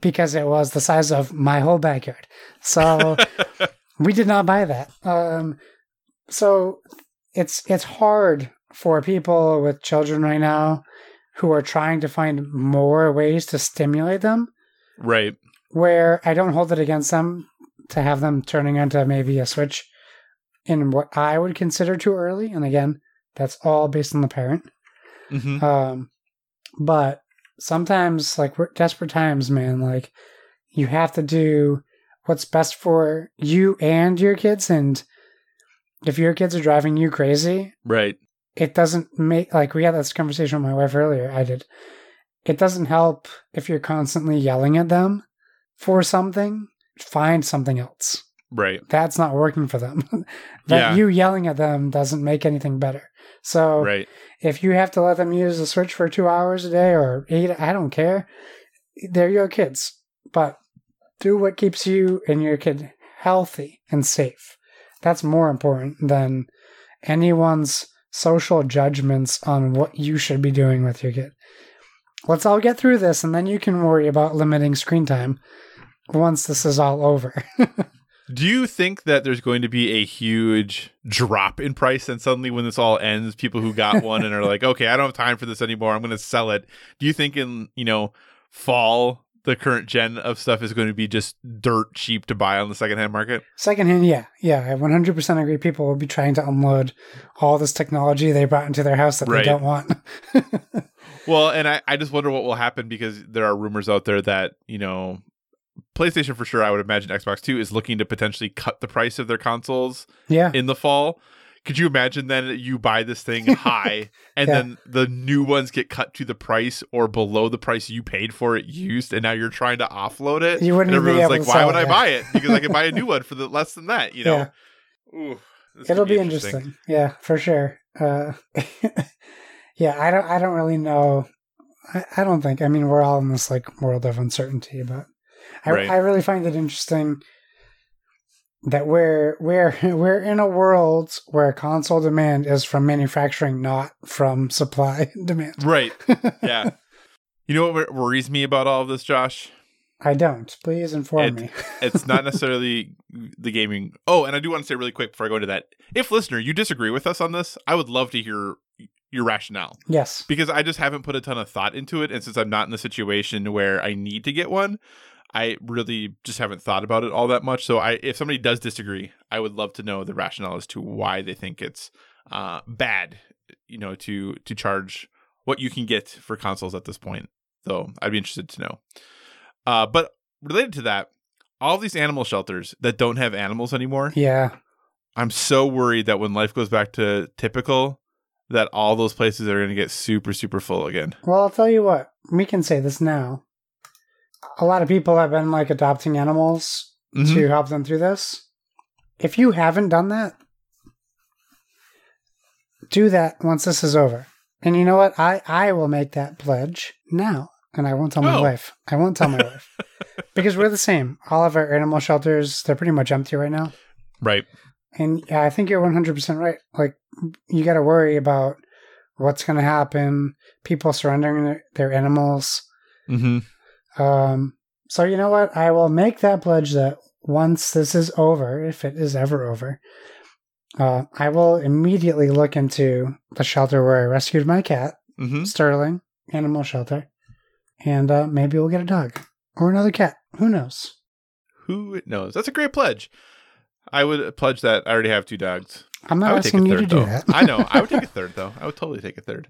because it was the size of my whole backyard. So <laughs> we did not buy that. Um, so it's it's hard for people with children right now who are trying to find more ways to stimulate them. Right. Where I don't hold it against them to have them turning into maybe a switch in what I would consider too early. And again, that's all based on the parent. Mm-hmm. Um, but sometimes, like we're desperate times, man. Like you have to do what's best for you and your kids. And if your kids are driving you crazy, Right. it doesn't make like we had this conversation with my wife earlier. I did. It doesn't help if you're constantly yelling at them for something. Find something else. Right. That's not working for them. <laughs> that Yeah. you yelling at them doesn't make anything better. So Right. if you have to let them use the switch for two hours a day or eight, I don't care. They're your kids, but do what keeps you and your kid healthy and safe. That's more important than anyone's social judgments on what you should be doing with your kid. Let's all get through this and then you can worry about limiting screen time once this is all over. <laughs> Do you think that there's going to be a huge drop in price and suddenly when this all ends, people who got one and are like, okay, I don't have time for this anymore. I'm going to sell it. Do you think in, you know, fall, the current gen of stuff is going to be just dirt cheap to buy on the secondhand market? Secondhand, yeah, yeah, I 100% agree. People will be trying to unload all this technology they brought into their house that Right. they don't want. <laughs> Well, and I, I just wonder what will happen because there are rumors out there that, you know, PlayStation for sure, I would imagine Xbox too, is looking to potentially cut the price of their consoles Yeah. in the fall. Could you imagine then you buy this thing <laughs> high and Yeah. then the new ones get cut to the price or below the price you paid for it used and now you're trying to offload it? You wouldn't and be everyone's able like, to why would it, I buy it? Because I can buy a new <laughs> one for the less than that, you know? Yeah. Ooh, It'll could be interesting. Yeah, for sure. Uh, <laughs> yeah, I don't. I don't really know. I, I don't think. I mean, we're all in this like world of uncertainty, but I, Right. I really find it interesting that we're we're <laughs> we're in a world where console demand is from manufacturing, not from <laughs> supply demand. Right. <laughs> Yeah. you know what worries me about all of this, Josh? I don't. Please inform It- me. it's not necessarily the gaming. Oh, and I do want to say really quick before I go into that. If listener, you disagree with us on this, I would love to hear your rationale Yes. because I just haven't put a ton of thought into it, and since I'm not in the situation where I need to get one, I really just haven't thought about it all that much. So, I if somebody does disagree, I would love to know the rationale as to why they think it's uh, bad, you know, to to charge what you can get for consoles at this point. So, I'd be interested to know. Uh, but related to that, all these animal shelters that don't have animals anymore, Yeah. I'm so worried that when life goes back to typical, that all those places are going to get super, super full again. Well, I'll tell you what. We can say this now. A lot of people have been like adopting animals Mhm. to help them through this. If you haven't done that, do that once this is over. And you know what? I, I will make that pledge now. And I won't tell my Oh. wife. I won't tell my <laughs> wife. Because we're the same. All of our animal shelters, they're pretty much empty right now. Right. And yeah, I think you're 100% right. Like, you got to worry about what's going to happen, people surrendering their, their animals. Mm-hmm. Um, so you know what? I will make that pledge that once this is over, if it is ever over, uh, I will immediately look into the shelter where I rescued my cat, Mm-hmm. Sterling Animal Shelter, and uh, maybe we'll get a dog or another cat. Who knows? Who knows? That's a great pledge. I would pledge that. I already have two dogs. I'm not would take a asking you to third, do that. I know. I would take a <laughs> third, though. I would totally take a third.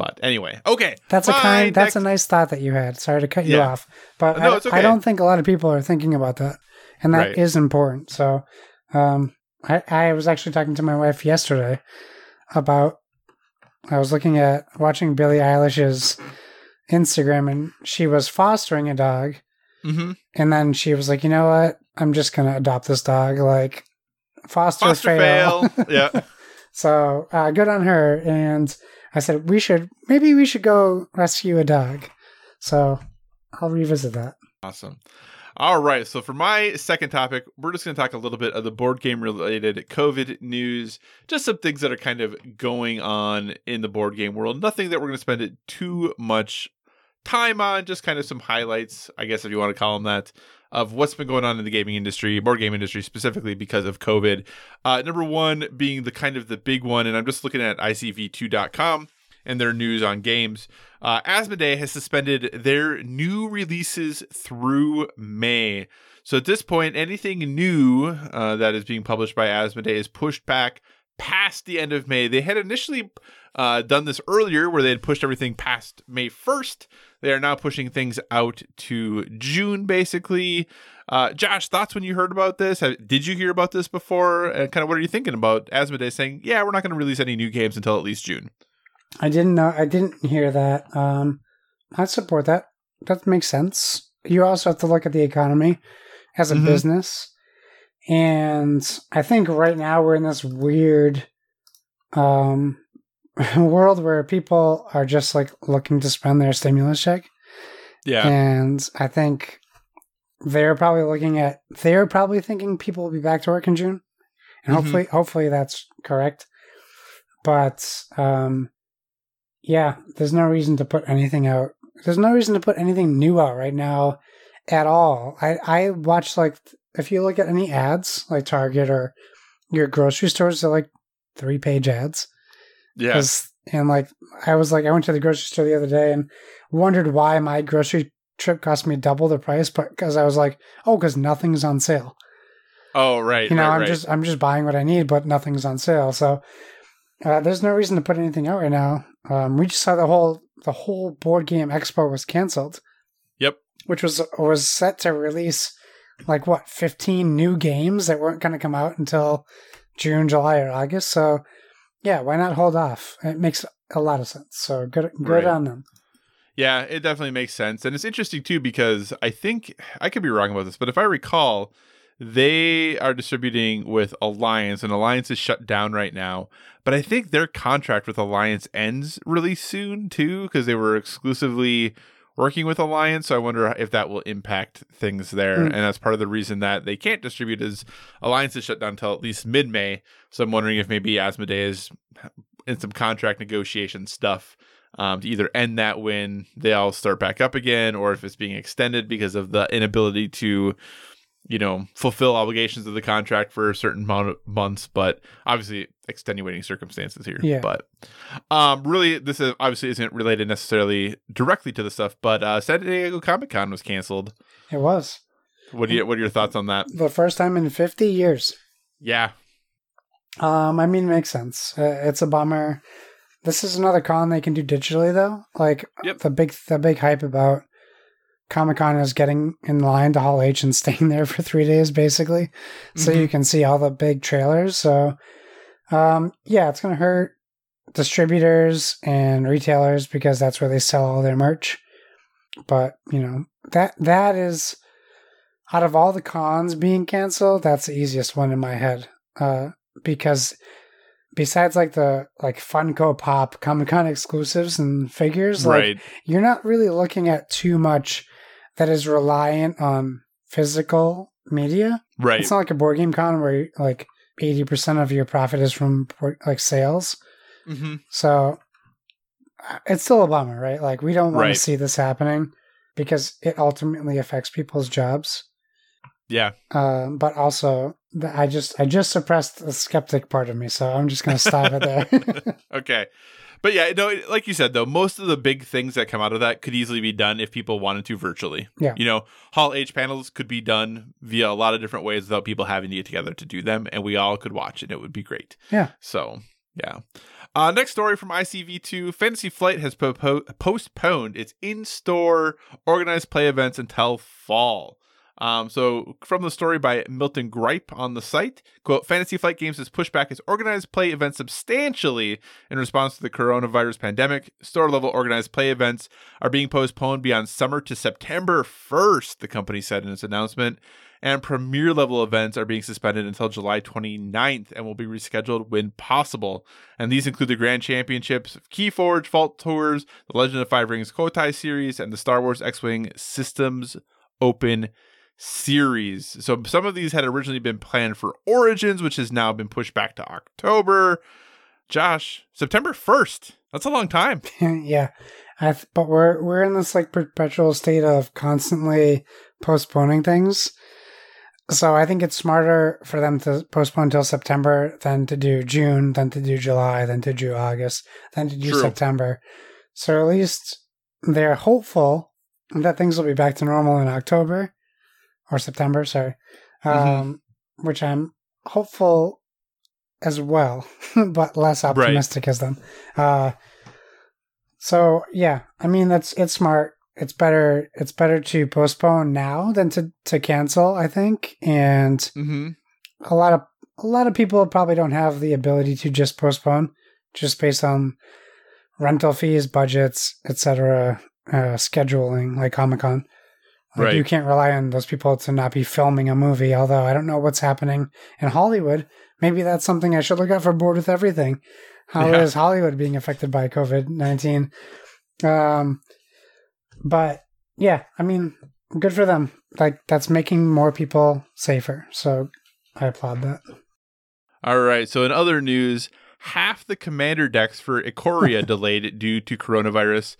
But anyway, okay. That's a kind. That's a nice thought that you had. Sorry to cut you Yeah. off, but No, I, it's I don't think a lot of people are thinking about that, and that is Right. important. So, um, I I was actually talking to my wife yesterday about. I was looking at watching Billie Eilish's Instagram, and she was fostering a dog, Mhm. and then she was like, "You know what? I'm just gonna adopt this dog. Like, foster, Foster fail." fail. <laughs> yeah. So uh, good on her. And I said we should maybe we should go rescue a dog. So I'll revisit that. Awesome. All right. So for my second topic, we're just going to talk a little bit of the board game related COVID news, just some things that are kind of going on in the board game world. Nothing that we're going to spend too much time on, just kind of some highlights, I guess if you want to call them that, of what's been going on in the gaming industry, board game industry specifically because of COVID. Uh, number one being the kind of the big one, and I'm just looking at ICV2.com and their news on games. Uh, Asmodee has suspended their new releases through May. So at this point, anything new uh, that is being published by Asmodee is pushed back past the end of May. They had initially uh, done this earlier where they had pushed everything past May 1st. They are now pushing things out to June, basically. Uh, Josh, thoughts when you heard about this? Have, did you hear about this before? And kind of what are you thinking about Asmodee saying, yeah, we're not going to release any new games until at least June? I didn't know. I didn't hear that. Um, I support that. That makes sense. You also have to look at the economy as a Mhm. business, and I think right now we're in this weird um, <laughs> world where people are just like looking to spend their stimulus check. Yeah. And I think they're probably looking at they're probably thinking people will be back to work in June. And Mhm. hopefully hopefully that's correct. But um yeah, there's no reason to put anything out. There's no reason to put anything new out right now at all. I I watch like if you look at any ads like Target or your grocery stores, they're like three page ads. Yeah. and like I was like I went to the grocery store the other day and wondered why my grocery trip cost me double the price, but because I was like, oh, because nothing's on sale. Oh, right. You know, right, I'm right. just I'm just buying what I need, but nothing's on sale. So uh, there's no reason to put anything out right now. Um, we just saw the whole the whole board game expo was canceled. Yep. Which was was set to release like what 15 new games that weren't going to come out until June, July, or August. So yeah, why not hold off? It makes a lot of sense. So good, good Right. on them. Yeah, it definitely makes sense. And it's interesting too because I think I could be wrong about this, but if I recall, they are distributing with Alliance and Alliance is shut down right now. But I think their contract with Alliance ends really soon too because they were exclusively working with Alliance. So I wonder if that will impact things there. Mm. And that's part of the reason that they can't distribute is Alliance is shut down until at least mid-May. So I'm wondering if maybe Asmodee is in some contract negotiation stuff um, to either end that when they all start back up again, or if it's being extended because of the inability to, you know, fulfill obligations of the contract for a certain amount of months. But obviously, extenuating circumstances here. Yeah. But um, really, this is obviously isn't related necessarily directly to the stuff. But uh, San Diego Comic Con was canceled. It was What do you What are your thoughts on that? the first time in 50 years. Yeah. Um, I mean, it makes sense. Uh, it's a bummer. This is another con they can do digitally, though. Like Yep. the big, the big hype about Comic Con is getting in line to Hall H and staying <laughs> there for three days, basically, so you can see all the big trailers. So, um, yeah, it's gonna hurt distributors and retailers because that's where they sell all their merch. But you know that that is out of all the cons being canceled, that's the easiest one in my head. Uh, because besides like the like Funko Pop Comic Con exclusives and figures, like right. you're not really looking at too much that is reliant on physical media. Right. It's not like a board game con where like eighty percent of your profit is from like sales. hmm So uh, it's still a bummer, right? Like we don't want Right. to see this happening because it ultimately affects people's jobs. Yeah. Um, but also, the- I just I just suppressed the skeptic part of me, so I'm just gonna stop it there. <laughs> Okay. But yeah, no, like you said though, most of the big things that come out of that could easily be done if people wanted to virtually. Yeah. You know, Hall H panels could be done via a lot of different ways without people having to get together to do them, and we all could watch it. It would be great. Yeah. So, yeah. Uh, next story from ICV2 Fantasy Flight has po- po- postponed its in store organized play events until fall. Um, so, from the story by Milton Griepp on the site, quote, Fantasy Flight Games has pushed back its organized play events substantially in response to the coronavirus pandemic. Store level organized play events are being postponed beyond summer to September 1st, the company said in its announcement. And premier level events are being suspended until July 29th and will be rescheduled when possible. And these include the Grand Championships, Keyforge, Vault Tours, the Legend of Five Rings Kotei series, and the Star Wars X Wing Systems Open series. So some of these had originally been planned for Origins, which has now been pushed back to October. Josh, September 1st. That's a long time. <laughs> yeah, I th- but we're we're in this like perpetual state of constantly postponing things. So I think it's smarter for them to postpone until September than to do June, than to do July, than to do August, than to do True. September. So at least they're hopeful that things will be back to normal in October or September. Sorry, um, which I'm hopeful as well, <laughs> but less optimistic as them. Uh, so yeah, I mean that's it's smart. It's better. It's better to postpone now than to to cancel. I think, and Mm-hmm. a lot of a lot of people probably don't have the ability to just postpone, just based on rental fees, budgets, etc., uh, scheduling, like Comic Con. Like Right. You can't rely on those people to not be filming a movie. Although I don't know what's happening in Hollywood. Maybe that's something I should look out for. Board with everything. How is Yeah. Hollywood being affected by COVID nineteen? Um, but yeah, I mean, good for them. Like that's making more people safer. So I applaud that. All right. So in other news, half the commander decks for Ikoria <laughs> delayed due to coronavirus.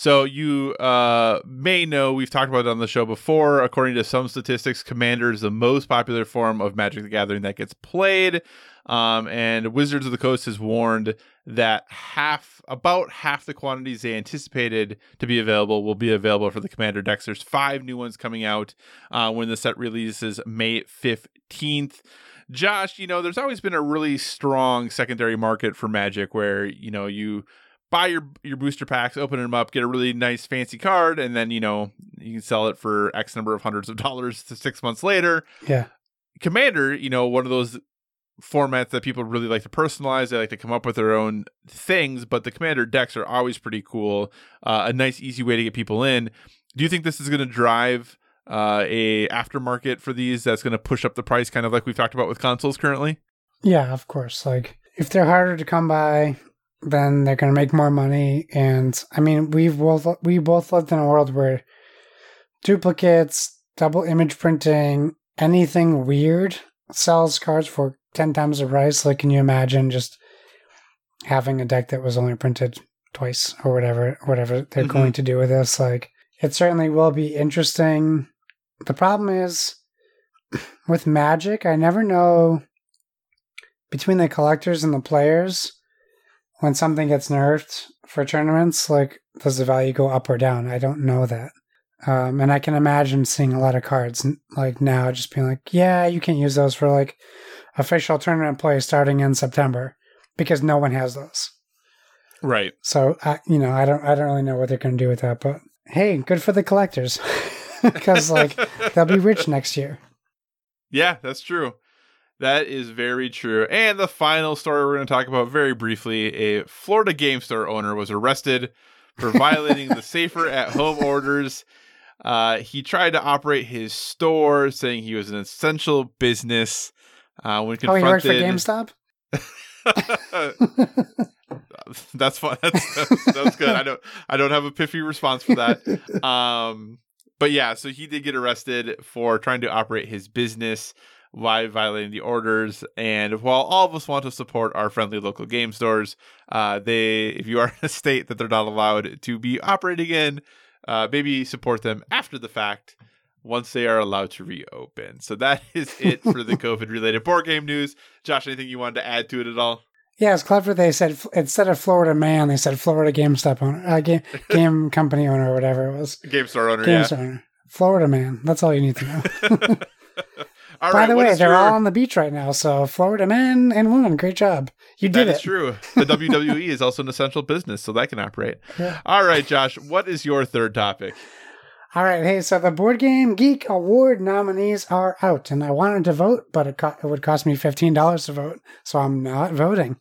So you uh, may know we've talked about it on the show before. According to some statistics, Commander is the most popular form of Magic the Gathering that gets played. Um, and Wizards of the Coast has warned that half, about half the quantities they anticipated to be available will be available for the Commander decks. There's five new ones coming out uh, when the set releases May 15th. Josh, you know, there's always been a really strong secondary market for Magic where, you know, you buy your your booster packs, open them up, get a really nice fancy card, and then you know you can sell it for X number of hundreds of dollars to six months later. Yeah. Commander, you know, one of those formats that people really like to personalize. They like to come up with their own things, but the Commander decks are always pretty cool. Uh, a nice, easy way to get people in. Do you think this is going to drive uh, a aftermarket for these that's going to push up the price, kind of like we've talked about with consoles currently? Yeah, of course. Like if they're harder to come by, then they're going to make more money. And I mean, we've both we both lived in a world where duplicates, double image printing, anything weird sells cards for ten times the price. Like, can you imagine just having a deck that was only printed twice or whatever, whatever they're Mhm. going to do with this? Like, it certainly will be interesting. The problem is with Magic, I never know between the collectors and the players when something gets nerfed for tournaments. Like, does the value go up or down? I don't know that. Um, and I can imagine seeing a lot of cards like now just being like, yeah, you can't use those for like official tournament play starting in September because no one has those. Right. So I, you know, I don't, I don't really know what they're going to do with that. But hey, good for the collectors <laughs> because like they'll be rich next year. <laughs> Yeah, that's true. That is very true. And the final story we're going to talk about very briefly a Florida game store owner was arrested for <laughs> violating the safer at home orders. Uh, he tried to operate his store, saying he was an essential business. Uh, when Oh, he worked for GameStop. <laughs> that's fun. That's, that's, that's good. I don't. I don't have a piffy response for that. <laughs> Um, but yeah, so he did get arrested for trying to operate his business while violating the orders. And while all of us want to support our friendly local game stores, uh, they, if you are <laughs> in a state that they're not allowed to be operating in, uh, maybe support them after the fact once they are allowed to reopen. So that <laughs> is it for the <laughs> COVID related board game news. Josh, anything you wanted to add to it at all? Yeah, it's clever. They said instead of Florida man, they said Florida GameStop owner, uh, game game company owner, or whatever it was. Game store owner, Game yeah. store owner. Florida man. That's all you need to know. All By right, the way, they're your- all on the beach right now. So Florida men and women, great job. You did That it. is true. The WWE is also an essential business, so that can operate. <laughs> Yeah. All right, Josh, what is your third topic? All right, hey, so the Board Game Geek Award nominees are out, and I wanted to vote, but it, co- it would cost me fifteen dollars to vote, so I'm not voting.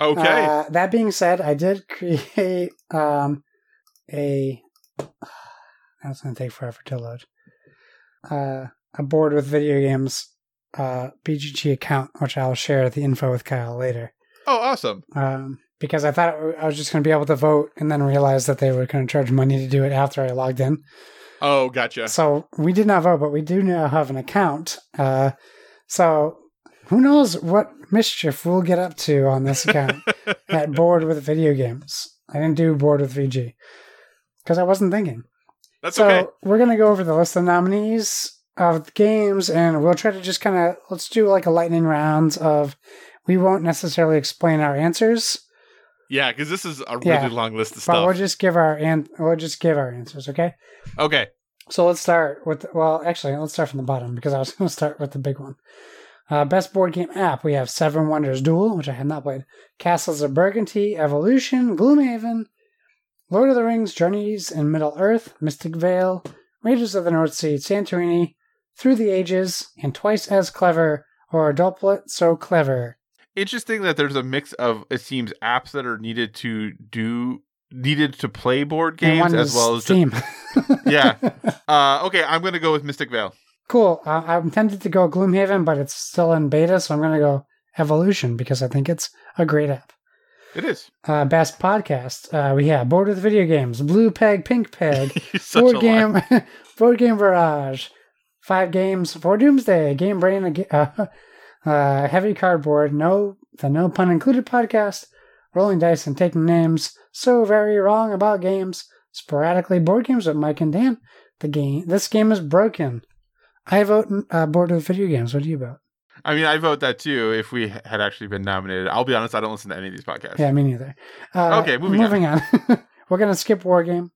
Okay. Uh, that being said, I did create um, a. <sighs> That's going to take forever to load. Uh, a board with video games uh, BGG account, which I'll share the info with Kyle later. oh, awesome. Um, because I thought I was just going to be able to vote, and then realized that they were going to charge money to do it after I logged in. Oh, gotcha. So we did not vote, but we do now have an account. Uh, so who knows what mischief we'll get up to on this account <laughs> at board with video games. I didn't do board with VG because I wasn't thinking. That's so okay. we're gonna go over the list of nominees of the games, and we'll try to just kind of let's do like a lightning round of. We won't necessarily explain our answers, Yeah, because this is a really Yeah. long list of but we'll just give our an- we'll just give our answers. Okay. Okay. So let's start with, well, actually, let's start from the bottom because I was <laughs> going to start with the big one. Uh, best board game app. We have Seven Wonders Duel, which I have not played, Castles of Burgundy, Evolution, Gloomhaven, Lord of the Rings, Journeys in Middle Earth, Mystic Vale, Raiders of the North Sea, Santorini, Through the Ages, and Twice as Clever, or a Doppelt So Clever. Interesting that there's a mix of it seems apps that are needed to do needed to play board games as well as Steam. <laughs> Yeah. <laughs> uh okay, I'm gonna go with Mystic Vale. cool. Uh, I'm tempted to go Gloomhaven, but it's still in beta, so I'm going to go Evolution because I think it's a great app. It is. uh, best podcast. Uh, we have Board with Video Games, Blue Peg, Pink Peg, <laughs> Board Game. Board Game Barrage, Five Games for Doomsday, Game Brain, <laughs> uh, uh, Heavy Cardboard, No, the No Pun Included podcast, Rolling Dice and Taking Names, So Very Wrong About Games, Sporadically Board Games with Mike and Dan. The game, this game is broken. I vote uh, Board of Video Games. What do you vote? I mean, I vote that too if we had actually been nominated. I'll be honest, I don't listen to any of these podcasts. Yeah, me neither. Uh, Okay, moving on. on. <laughs> We're gonna skip War Game.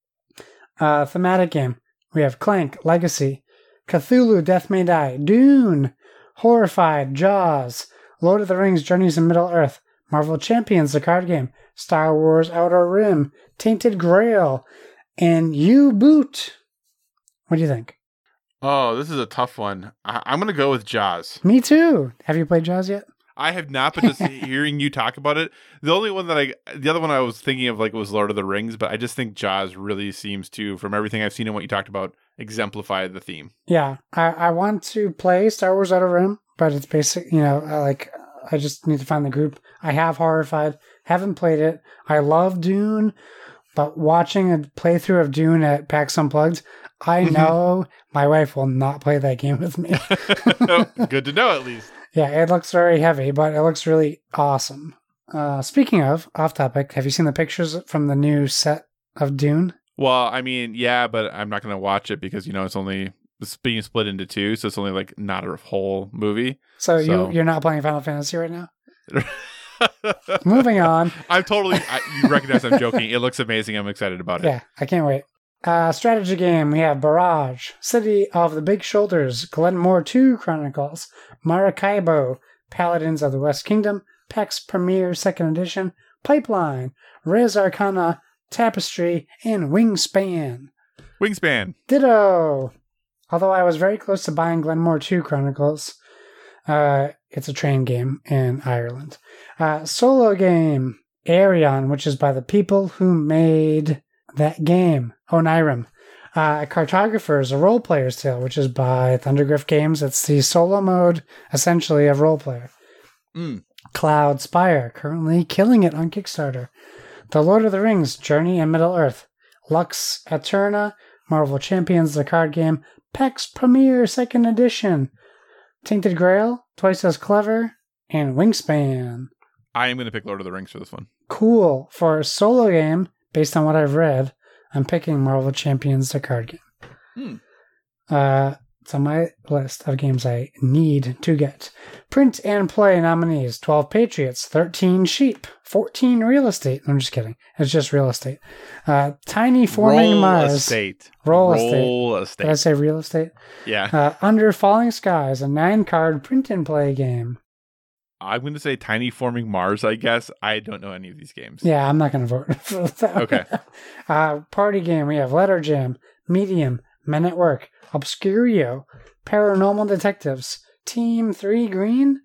Uh, thematic game. We have Clank, Legacy, Cthulhu, Death May Die, Dune, Horrified, Jaws, Lord of the Rings, Journeys in Middle Earth, Marvel Champions, the card game, Star Wars Outer Rim, Tainted Grail, and U Boot. What do you think? Oh, this is a tough one. I- I'm gonna go with Jaws. Me too. Have you played Jaws yet? I have not, but just <laughs> hearing you talk about it, the only one that I, the other one I was thinking of like was Lord of the Rings, but I just think Jaws really seems to, from everything I've seen and what you talked about, exemplify the theme. Yeah, I, I want to play Star Wars Outer Rim, but it's basic. You know, I like I just need to find the group. I have Horrified, haven't played it. I love Dune, but watching a playthrough of Dune at PAX Unplugged, I Mhm. know my wife will not play that game with me. <laughs> Good to know, at least. <laughs> yeah, it looks very heavy, but it looks really awesome. Uh, speaking of off topic, have you seen the pictures from the new set of Dune? Well, I mean, yeah, but I'm not gonna watch it because you know it's only it's being split into two, so it's only like not a whole movie. So, So- you you're not playing Final Fantasy right now. <laughs> Moving on. I'm totally. I, you recognize I'm joking. It looks amazing. I'm excited about it. Yeah, I can't wait. Uh, strategy game. We have Barrage, City of the Big Shoulders, Glenmore 2 Chronicles, Maracaibo, Paladins of the West Kingdom, Pax Pamir Second Edition, Pipeline, Res Arcana, Tapestry, and Wingspan. Wingspan. Ditto. Although I was very close to buying Glenmore 2 Chronicles, uh, it's a train game in Ireland. Uh, solo game, Aerion, which is by the people who made that game, Onirim. Uh, Cartographers, a role player's tale, which is by Thundergriff Games. It's the solo mode, essentially, of role player. Mm. Cloud Spire, currently killing it on Kickstarter. The Lord of the Rings, Journey in Middle Earth. Lux Aeterna, Marvel Champions, the card game. Pax Pamir Second Edition. Tainted Grail, Twice as Clever, and Wingspan. I am gonna pick Lord of the Rings for this one. Cool. For a solo game, based on what I've read, I'm picking Marvel Champions, the card game. Hmm. Uh, it's on my list of games I need to get. Print and play nominees 12 Patriots, 13 Sheep, 14 Real Estate. I'm just kidding. It's just real estate. Uh, Tiny Forming Roll Mars. estate. Roll estate. Roll Did I say real estate? Yeah, Uh, Under Falling Skies, a nine card print and play game. I'm gonna say Tiny Forming Mars. I guess I don't know any of these games. Yeah, I'm not going to vote <laughs> for that. Okay. Uh, party game. We have Letter Jam, Medium, Men at Work, Obscurio, Paranormal Detectives, Team Three Green,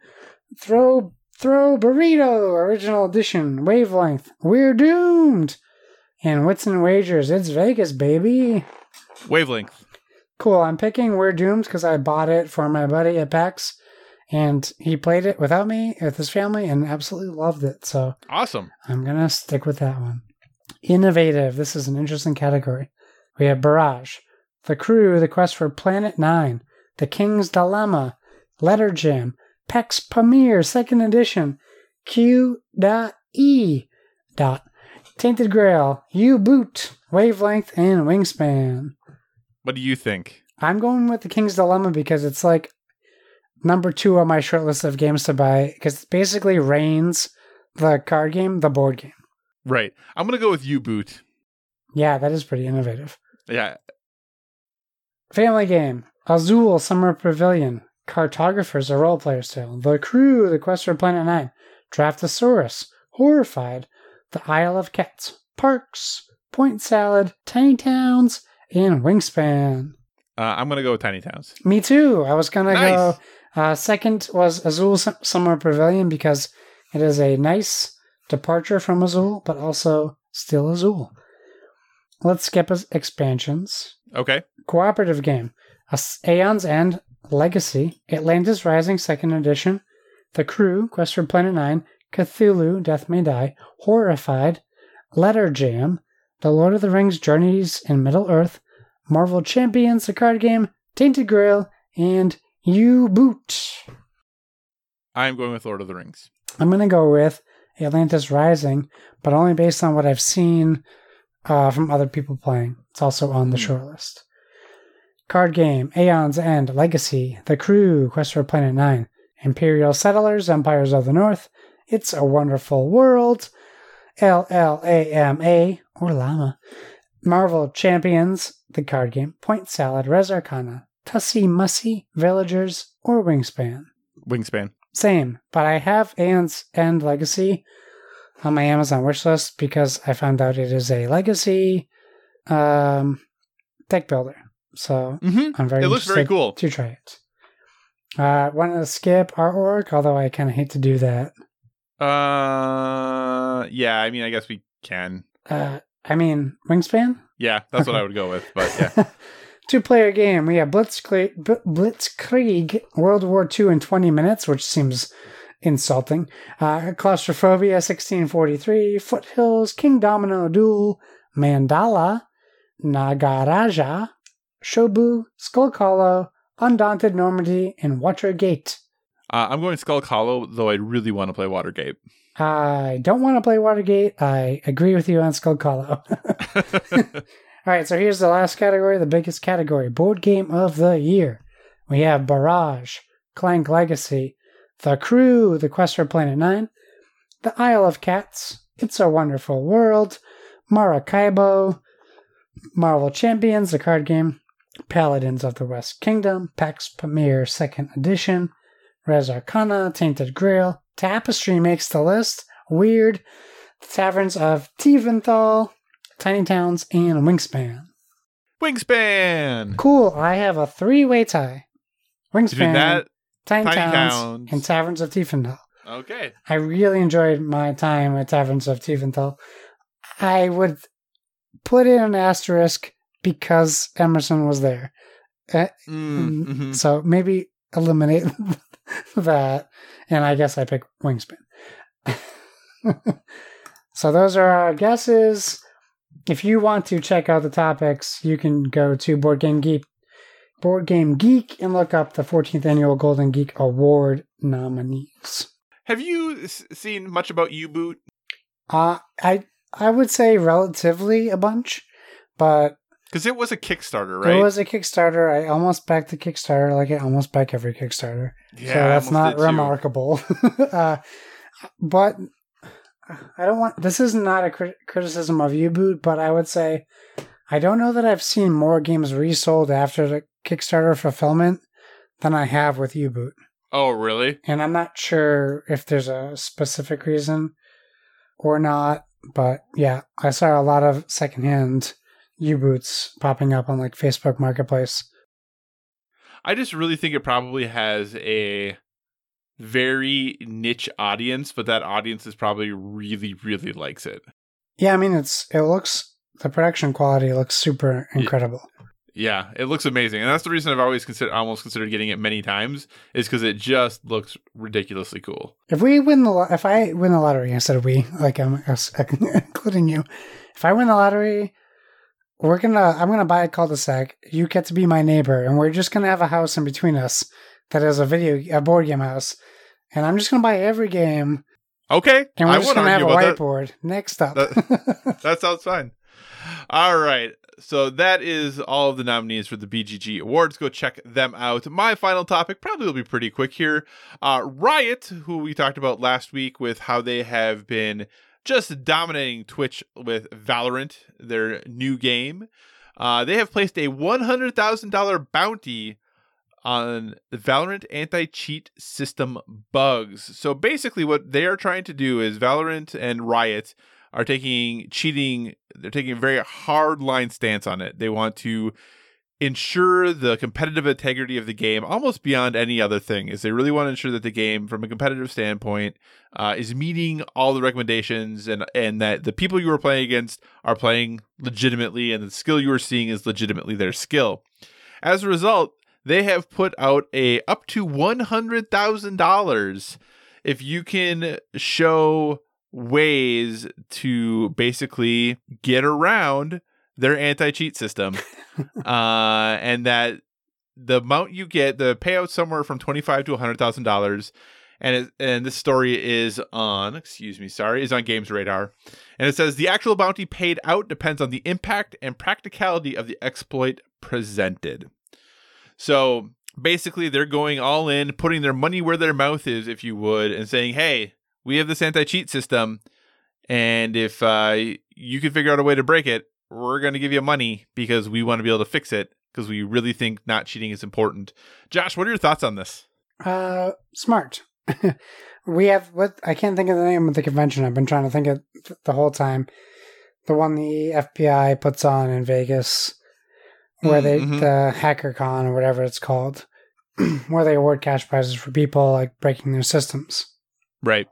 Throw Throw Burrito, Original Edition, Wavelength, We're Doomed, and Wits and Wagers. It's Vegas, baby. Wavelength. Cool. I'm picking We're Doomed because I bought it for my buddy at PAX, and he played it without me with his family and absolutely loved it. So Awesome. I'm going to stick with that one. Innovative. This is an interesting category. We have Barrage, The Crew, The Quest for Planet Nine, The King's Dilemma, Letter Jam, Pax Pamir, Second Edition, Q. E. Dot, Tainted Grail, U Boot, Wavelength, and Wingspan. What do you think? I'm going with The King's Dilemma because it's like number two on my short list of games to buy because it basically reigns the card game, the board game. Right. I'm gonna go with U Boot. Yeah, that is pretty innovative. Yeah. Family game, Azul Summer Pavilion, Cartographers, a role player's tale, The Crew, The Quest for Planet Nine, Draftosaurus, Horrified, The Isle of Cats, Parks, Point Salad, Tiny Towns, and Wingspan. Uh, I'm gonna go with Tiny Towns. Me too. I was gonna Nice. go. Uh, second was Azul Summer Pavilion because it is a nice departure from Azul, but also still Azul. Let's skip as- expansions. Okay. Cooperative game: Aeon's End Legacy, Atlantis Rising Second Edition, The Crew, Quest for Planet Nine, Cthulhu, Death May Die, Horrified, Letter Jam, The Lord of the Rings Journeys in Middle Earth, Marvel Champions, the card game, Tainted Grail, and U Boot. I'm going with Lord of the Rings. I'm going to go with Atlantis Rising, but only based on what I've seen uh, from other people playing. It's also on the Hmm. short list. Card game, Aeon's End, Legacy, The Crew, Quest for Planet Nine, Imperial Settlers, Empires of the North, It's a Wonderful World, LLAMA, or Llama, Marvel Champions, the card game, Point Salad, Res Arcana, Tussie Mussy, Villagers, or Wingspan. Wingspan. Same, but I have Aeon's End Legacy. On my Amazon wish list because I found out it is a legacy um, deck builder. So hmm I'm very It looks very cool. to try it. Uh, want to skip artwork, although I kind of hate to do that. Uh, yeah. I mean, I guess we can. Uh, I mean, Wingspan? Yeah, that's what I would go with. But yeah, <laughs> Two player game. We have Blitzkrieg, Blitzkrieg World War II in 20 minutes, which seems insulting. Uh, Claustrophobia 1643, Foothills, King Domino Duel, Mandala, Nagaraja, Shobu, Skulk Hollow, Undaunted Normandy, and Watergate. uh, I'm going Skulk Hollow, though I really want to play Watergate. I don't want to play Watergate. I agree with you on Skulk Hollow. <laughs> <laughs> All right, so here's the last category, the biggest category board game of the year. We have Barrage, Clank Legacy, The Crew, The Quest for Planet Nine, The Isle of Cats, It's a Wonderful World, Maracaibo, Marvel Champions, the card game, Paladins of the West Kingdom, Pax Pamir Second Edition, Res Arcana, Tainted Grail, Tapestry makes the list, Weird, Taverns of Tiefenthal, Tiny Towns, and Wingspan. Wingspan. Cool. I have a three-way tie. Between Wingspan, that, Tiny Towns, Towns. and Taverns of Tiefenthal. okay. I really enjoyed my time at Taverns of Tiefenthal. I would put in an asterisk because Emerson was there. Uh, Mm, mhm. So maybe eliminate <laughs> that. And I guess I pick Wingspan. <laughs> so those are our guesses. If you want to check out the topics, you can go to Board Game Geek, Board Game Geek, and look up the 14th annual Golden Geek Award nominees. Have you s- seen much about U-Boot? Uh, I I would say relatively a bunch, but Because it was a Kickstarter, right? it was a Kickstarter. I almost backed the Kickstarter, like I almost back every Kickstarter. yeah, so that's not remarkable. <laughs> uh, but I don't want. This is not a crit- criticism of U-Boot, but I would say I don't know that I've seen more games resold after the Kickstarter fulfillment than I have with U-Boot, Oh, really? and I'm not sure if there's a specific reason or not. But yeah, I saw a lot of secondhand U-Boots popping up on like Facebook Marketplace. I just really think it probably has a very niche audience, but that audience is probably really, really likes it. Yeah, I mean it's it looks the production quality looks super incredible. Yeah, it looks amazing, and that's the reason I've always considered, almost considered getting it many times, is because it just looks ridiculously cool. If we win the lo- if I win the lottery, I said we like I'm <laughs> including you. If I win the lottery, we're gonna I'm gonna buy a cul-de-sac. You get to be my neighbor, and we're just gonna have a house in between us that is a video a board game house, and I'm just gonna buy every game, Okay, and we're I just gonna have a about that. whiteboard. Next up, That sounds fine. All right. So that is all of the nominees for the BGG Awards. Go check them out. My final topic probably will be pretty quick here. Uh, Riot, who we talked about last week with how they have been just dominating Twitch with Valorant, their new game. Uh, they have placed a $100,000 bounty on the Valorant anti cheat system bugs. So basically, what they are trying to do is Valorant and Riot are taking cheating, they're taking a very hard line stance on it. They want to ensure the competitive integrity of the game almost beyond any other thing is they really want to ensure that the game from a competitive standpoint uh, is meeting all the recommendations and and that the people you are playing against are playing legitimately and the skill you are seeing is legitimately their skill as a result they have put out a up to $100000 if you can show ways to basically get around their anti-cheat system. <laughs> Uh, and that the amount you get the payout somewhere from 25 to $100000 and it, and this story is on excuse me sorry is on games radar. And it says the actual bounty paid out depends on the impact and practicality of the exploit presented. So basically they're going all in putting their money where their mouth is if you would and saying hey we have this anti-cheat system and if uh, you can figure out a way to break it we're going to give you money because we want to be able to fix it because we really think not cheating is important josh what are your thoughts on this uh, smart. <laughs> we have what I can't think of the name of the convention. I've been trying to think of the whole time. The one the FBI puts on in Vegas, where they Mhm. the HackerCon or whatever it's called, <clears throat> where they award cash prizes for people like breaking their systems. Right.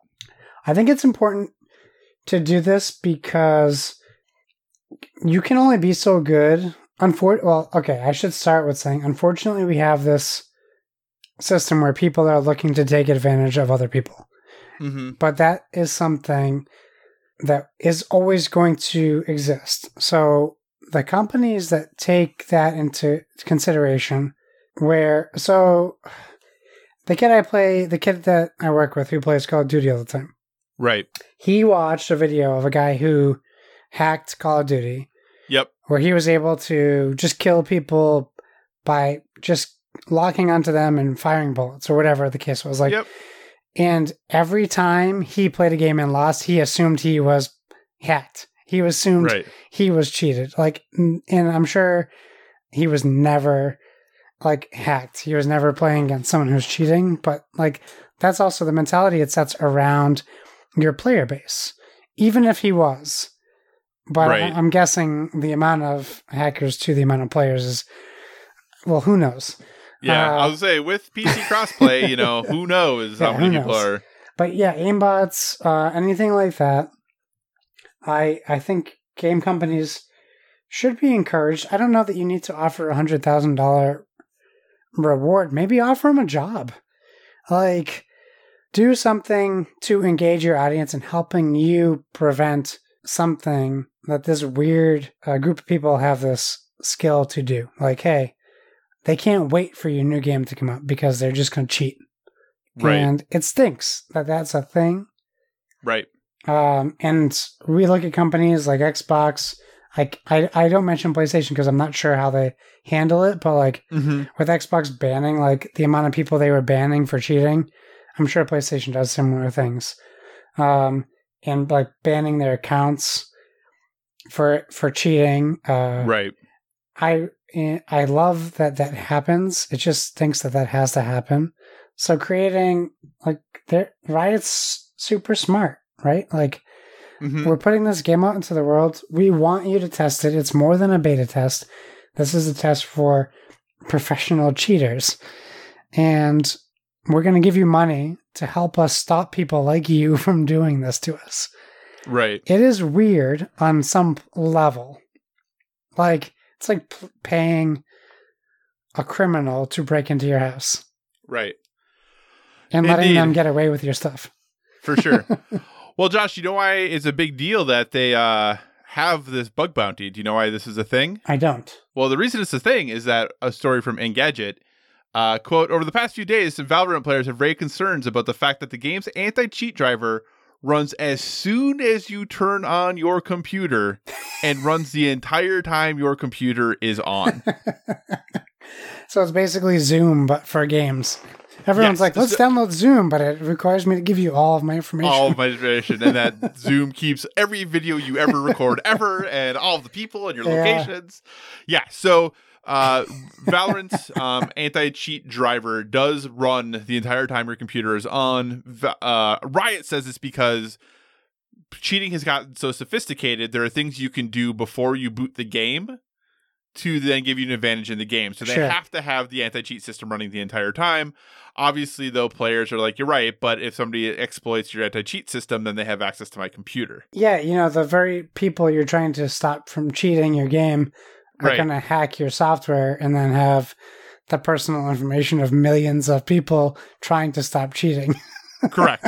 I think it's important to do this because you can only be so good. Unfor- well, okay, I should start with saying, unfortunately, we have this system where people are looking to take advantage of other people. Mm-hmm. But that is something that is always going to exist. So the companies that take that into consideration, where, so the kid I play, the kid that I work with who plays Call of Duty all the time, Right. he watched a video of a guy who hacked Call of Duty Yep. where he was able to just kill people by just locking onto them and firing bullets or whatever the case was like Yep. and every time he played a game and lost he assumed he was hacked he assumed Right. he was cheated like and i'm sure he was never like hacked he was never playing against someone who's cheating but like that's also the mentality it sets around your player base even if he was but Right. I, i'm guessing the amount of hackers to the amount of players is well who knows Yeah. Uh, I was say with PC crossplay, you know, <laughs> who knows how many people knows? are. but yeah aimbots uh, anything like that i i think game companies should be encouraged i don't know that you need to offer a hundred thousand dollar reward maybe offer them a job like do something to engage your audience in helping you prevent something that this weird uh, group of people have this skill to do like hey they can't wait for your new game to come out because they're just going to cheat Right. and it stinks that that's a thing. Right. Um, and we look at companies like Xbox. I, I, I don't mention PlayStation because I'm not sure how they handle it, but like Mm-hmm. with Xbox banning, like the amount of people they were banning for cheating, I'm sure PlayStation does similar things. Um, and like banning their accounts for for cheating. Uh, Right. I eh, I love that that happens. It just thinks that that has to happen. So creating like there, Riot's super smart, right? Like Mm-hmm. we're putting this game out into the world. We want you to test it. It's more than a beta test. This is a test for professional cheaters, and we're going to give you money to help us stop people like you <laughs> from doing this to us Right. it is weird on some level. Like it's like p- paying a criminal to break into your house Right. and letting Indeed. them get away with your stuff. For sure. <laughs> well, Josh, you know why it's a big deal that they uh, have this bug bounty? Do you know why this is a thing? I don't. Well, the reason it's a thing is that a story from Engadget, uh, quote, over the past few days, some Valorant players have raised concerns about the fact that the game's anti-cheat driver runs as soon as you turn on your computer and runs the entire time your computer is on. <laughs> so it's basically Zoom, but for games. Everyone's Yes, like, let's so- download Zoom, but it requires me to give you all of my information. all of my information, and that <laughs> Zoom keeps every video you ever record ever, and all of the people and your Yeah. locations. Yeah, so uh, Valorant's um, anti-cheat driver does run the entire time your computer is on. Uh, Riot says it's because cheating has gotten so sophisticated. There are things you can do before you boot the game to then give you an advantage in the game. So they Sure. have to have the anti-cheat system running the entire time. Obviously, though, players are like, "You're right," but if somebody exploits your anti-cheat system, then they have access to my computer. yeah, you know, the very people you're trying to stop from cheating your game are Right. going to hack your software and then have the personal information of millions of people trying to stop cheating. <laughs> Correct.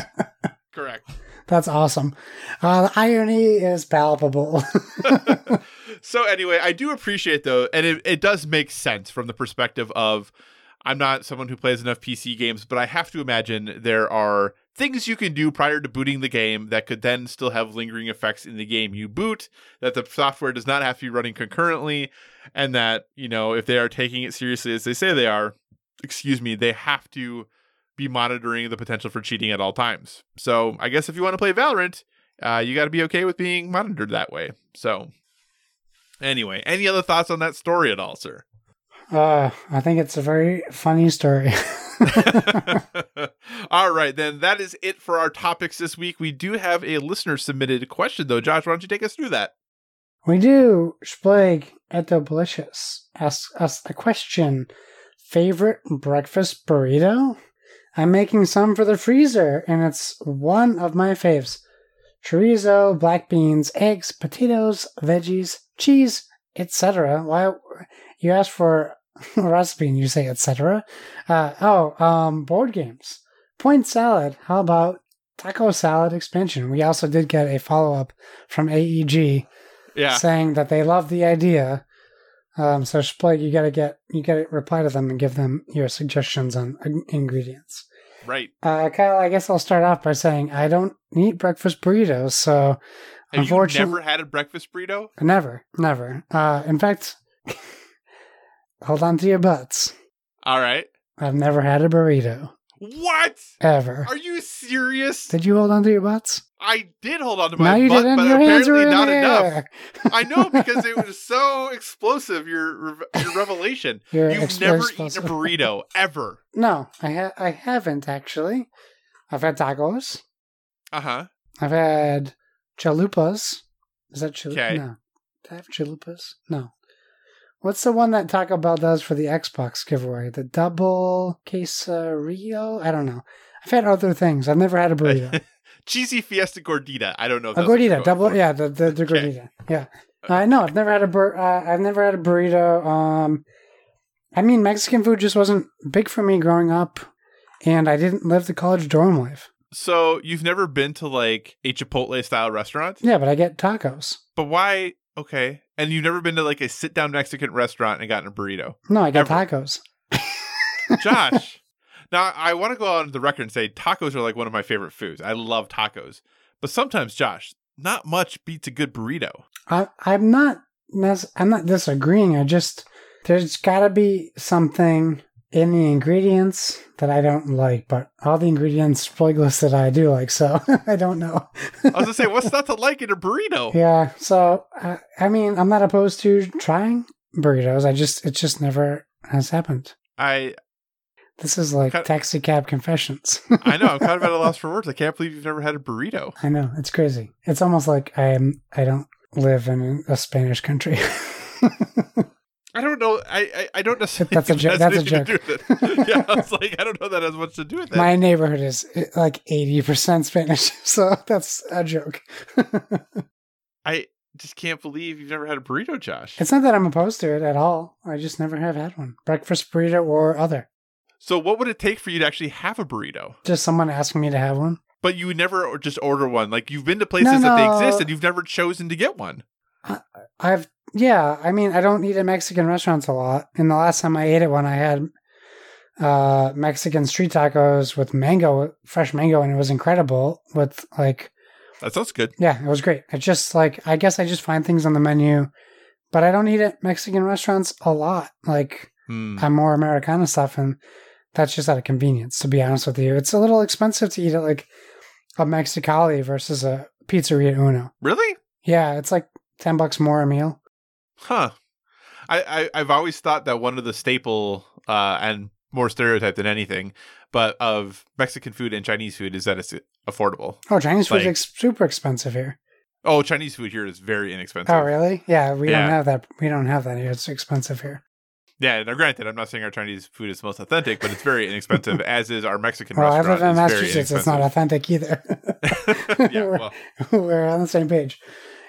Correct. That's awesome. Uh, the irony is palpable. <laughs> so anyway, I do appreciate though, and it, it does make sense from the perspective of I'm not someone who plays enough PC games, but I have to imagine there are things you can do prior to booting the game that could then still have lingering effects in the game you boot, that the software does not have to be running concurrently, and that, you know, if they are taking it seriously as they say they are, excuse me, they have to be monitoring the potential for cheating at all times. So I guess if you want to play Valorant, uh, you got to be okay with being monitored that way. So Anyway, any other thoughts on that story at all, sir? uh, I think it's a very funny story. <laughs> <laughs> <laughs> All right, then that is it for our topics this week. We do have a listener submitted question, though. Josh, why don't you take us through that? We do. Splag Etobelicious asks us a question. Favorite breakfast burrito? I'm making some for the freezer, and it's one of my faves. Chorizo, black beans, eggs, potatoes, veggies, cheese, etc. Why you ask for <laughs> recipe and you say etc. Uh, oh, um, board games. Point salad. How about taco salad expansion? We also did get a follow up from AEG Yeah. saying that they love the idea. Um, so Splag, you gotta get you gotta reply to them and give them your suggestions on ingredients. Right. Uh, Kyle, I guess I'll start off by saying I don't eat breakfast burritos, so Have you Unfortunately- never had a breakfast burrito? never, never. Uh, in fact, <laughs> hold on to your butts. All right. I've never had a burrito What? ever. Are you serious? Did you hold on to your butts? I did hold on to my you butt, didn't. but Your apparently not enough. I know because it <laughs> was so explosive. Your your revelation. Your You've never explosive. eaten a burrito ever. No, I ha- I haven't actually. I've had tacos. Uh huh. I've had chalupas. Is that chalupas? Okay. No. Did I have chalupas? No. What's the one that Taco Bell does for the Xbox giveaway? The double quesarillo? I don't know. I've had other things. I've never had a burrito. <laughs> Cheesy Fiesta Gordita. I don't know. If a that's what you're gordita, double, for. yeah, the the, the Okay. gordita, yeah. Uh, no, I've never had a bur- uh, I've never had a burrito. Um, I mean, Mexican food just wasn't big for me growing up, and I didn't live the college dorm life. So you've never been to like a Chipotle style restaurant? Yeah, but I get tacos. But why? Okay. And you've never been to like a sit down Mexican restaurant and gotten a burrito? No, I got Ever. tacos. <laughs> Josh. now, I want to go on the record and say tacos are like one of my favorite foods. I love tacos. But sometimes, Josh, not much beats a good burrito. I, I'm not. I'm not disagreeing. I just there's got to be something in the ingredients that I don't like, but all the ingredients Splig listed I do like, so <laughs> I don't know. I was gonna say, what's not to like in a burrito? <laughs> yeah, so uh, I mean, I'm not opposed to trying burritos. I just it just never has happened. I This is like Cut- taxi cab confessions. <laughs> I know I'm kind of at a loss for words. I can't believe you've never had a burrito. I know it's crazy. It's almost like I am. I don't live in a Spanish country. Don't know. I I, I don't necessarily. That's <laughs> a think jo- it has that's a anything to do with it. <laughs> yeah, I was like, I don't know that has much to do with it. My neighborhood is eh, like 80% Spanish, <laughs> so that's a joke. I just can't believe you've never had a burrito, Josh. it's not that I'm opposed to it at all. I just never have had one. Breakfast burrito or other. So, what would it take for you to actually have a burrito? Just someone asking me to have one. But you would never just order one. Like you've been to places No, that they exist and you've never chosen to get one. I've, yeah, I mean, I don't eat at Mexican restaurants a lot. And the last time I ate at one, I had uh, Mexican street tacos with mango, fresh mango, and it was incredible with like That sounds good. Yeah, it was great. It's just like I guess I just find things on the menu, but I don't eat at Mexican restaurants a lot. Like Hmm. I'm more Americana stuff, and that's just out of convenience. To be honest with you, it's a little expensive to eat at like a Mexicali versus a Pizzeria Uno. Really? Yeah, it's like ten bucks more a meal. Huh. I, I I've always thought that one of the staple uh and more stereotype than anything, but of Mexican food and Chinese food is that it's affordable. Oh, Chinese food's Like- ex- super expensive here. Oh, Chinese food here is very inexpensive. Oh, really? Yeah, we Yeah. don't have that. We don't have that here. It's expensive here. Yeah, now granted, I'm not saying our Chinese food is the most authentic, but it's very inexpensive, <laughs> as is our Mexican Well, I restaurant. live in is very Massachusetts. It's not authentic either. <laughs> yeah, <laughs> well, we're on the same page.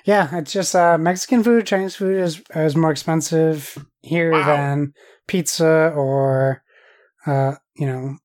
Yeah, it's just uh, Mexican food, Chinese food is is more expensive here Wow. than pizza or, uh, you know,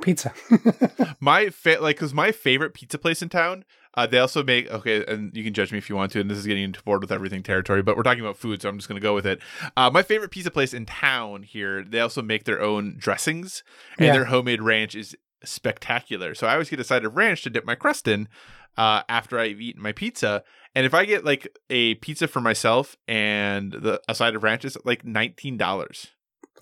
pizza. <laughs> my fa- like because my favorite pizza place in town uh, they also make okay and you can judge me if you want to and this is getting into board with everything territory but we're talking about food so i'm just going to go with it uh, my favorite pizza place in town here they also make their own dressings and Yeah. their homemade ranch is spectacular so i always get a side of ranch to dip my crust in uh, after i've eaten my pizza and if i get like a pizza for myself and the a side of ranch is like $19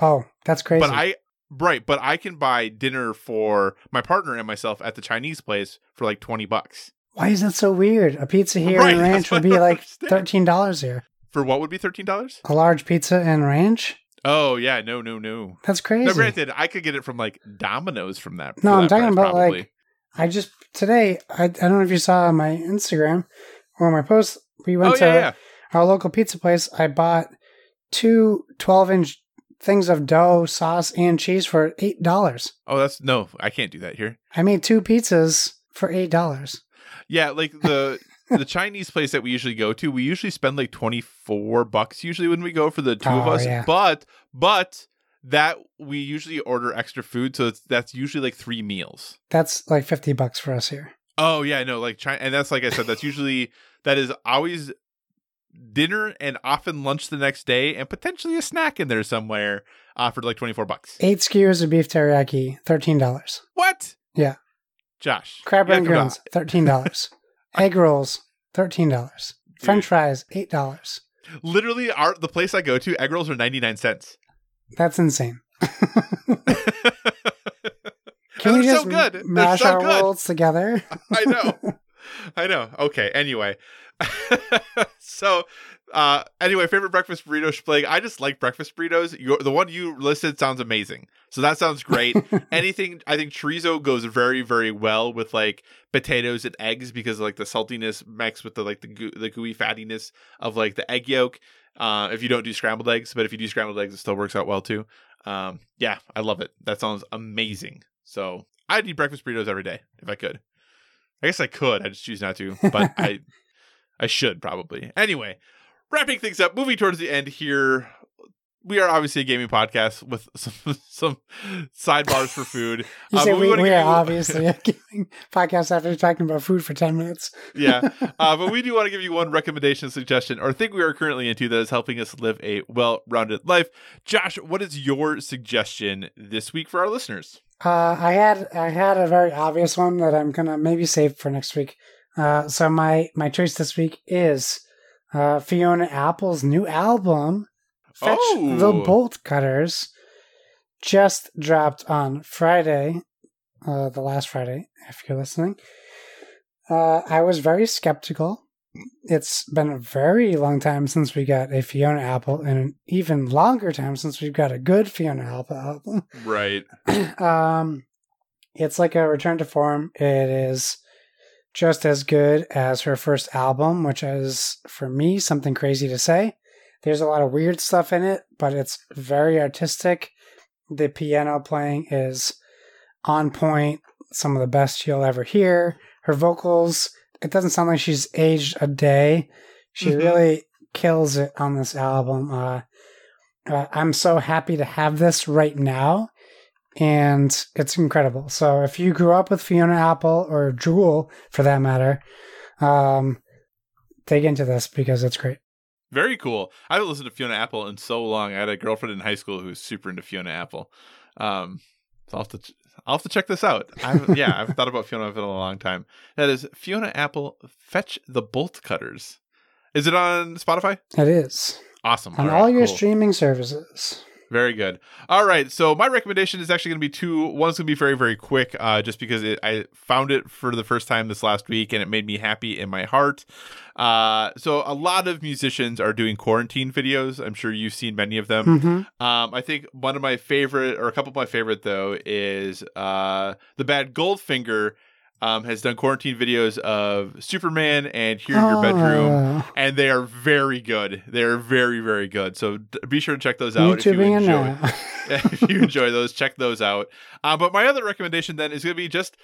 oh, that's crazy. but I right, but I can buy dinner for my partner and myself at the Chinese place for like twenty bucks. Why is that so weird? A pizza here Right, <laughs> in ranch would be like understand. thirteen dollars here. For what would be thirteen dollars? A large pizza in ranch. Oh yeah, no, no, no. That's crazy. No, granted, I could get it from like Domino's from that. No, I'm that talking price, about, like, I just today. I, I don't know if you saw on my Instagram or my post. We went oh to yeah, yeah. our local pizza place. I bought two 12 inch things of dough, sauce, and cheese for eight dollars. Oh, that's no, I can't do that here. I made two pizzas for eight dollars. Yeah, like the the Chinese place that we usually go to, we usually spend like twenty four bucks usually when we go for the two of Oh, us. yeah. But but that we usually order extra food, so it's, that's usually like three meals. That's like fifty bucks for us here. Oh yeah, no, like China, and that's like I said, that's usually that is always dinner and often lunch the next day, and potentially a snack in there somewhere uh, for like twenty four bucks. Eight skewers of beef teriyaki, thirteen dollars. What? Yeah. Josh, Crab you gotta and come thirteen dollars. <laughs> Egg rolls, thirteen dollars. French fries, eight dollars. Literally, our the place I go to, egg rolls are ninety nine cents. That's insane. <laughs> Can we just so good. Mash so our good. worlds together? <laughs> I know. I know. Okay. Anyway. <laughs> so, uh, anyway, favorite breakfast burrito Splig. I just like breakfast burritos. Your, the one you listed sounds amazing. So that sounds great. <laughs> Anything, I think chorizo goes very, very well with like potatoes and eggs because like the saltiness mixed with the like the goo- the gooey fattiness of like the egg yolk. Uh, if you don't do scrambled eggs, but if you do scrambled eggs, it still works out well too. Um, yeah, I love it. That sounds amazing. So I'd eat breakfast burritos every day if I could. I guess I could. I just choose not to, but <laughs> I I should probably. Anyway, wrapping things up, moving towards the end here. We are obviously a gaming podcast with <laughs> some some sidebars for food. You Uh, say we we, we are obviously <laughs> a gaming podcast after talking about food for 10 minutes. yeah. Uh, but we do want to give you one recommendation, suggestion, or thing we are currently into that is helping us live a well rounded life. Josh, what is your suggestion this week for our listeners? Uh, I had I had a very obvious one that I'm gonna maybe save for next week. Uh, so my my choice this week is uh, Fiona Apple's new album, Fetch Oh. the Bolt Cutters, just dropped on Friday, uh, the last Friday, if you're listening. Uh, I was very skeptical. It's been a very long time since we got a Fiona Apple, and an even longer time since we've got a good Fiona Apple album Right. <clears throat> um, it's like a return to form. It is just as good as her first album, which is for me something crazy to say. There's a lot of weird stuff in it, but it's very artistic. The piano playing is on point, some of the best you'll ever hear. Her vocals, it doesn't sound like she's aged a day. She Mhm. really kills it on this album. Uh, uh, I'm so happy to have this right now and it's incredible. So if you grew up with Fiona Apple or Jewel, for that matter, um, dig into this because it's great. Very cool. I haven't listened to Fiona Apple in so long. I had a girlfriend in high school who was super into Fiona Apple. Um, so I'll have to, I'll have to check this out. I haven't- yeah, I've thought about Fiona Apple in a long time. That is Fiona Apple. Fetch the bolt cutters. Is it on Spotify? It is Awesome. on right, all your cool. streaming services. Very good. All right. So my recommendation is actually going to be two. One's going to be very, very quick, uh, just because it, I found it for the first time this last week and it made me happy in my heart. Uh, so a lot of musicians are doing quarantine videos. I'm sure you've seen many of them. hmm Um, I think one of my favorite, or a couple of my favorite though, is uh, the bad Goldfinger. Um, has done quarantine videos of Superman and Here in Your Bedroom Oh, and they are very good. They're very, very good. So d- be sure to check those out if you enjoy. <laughs> if you enjoy those, check those out. Uh, but my other recommendation then is going to be just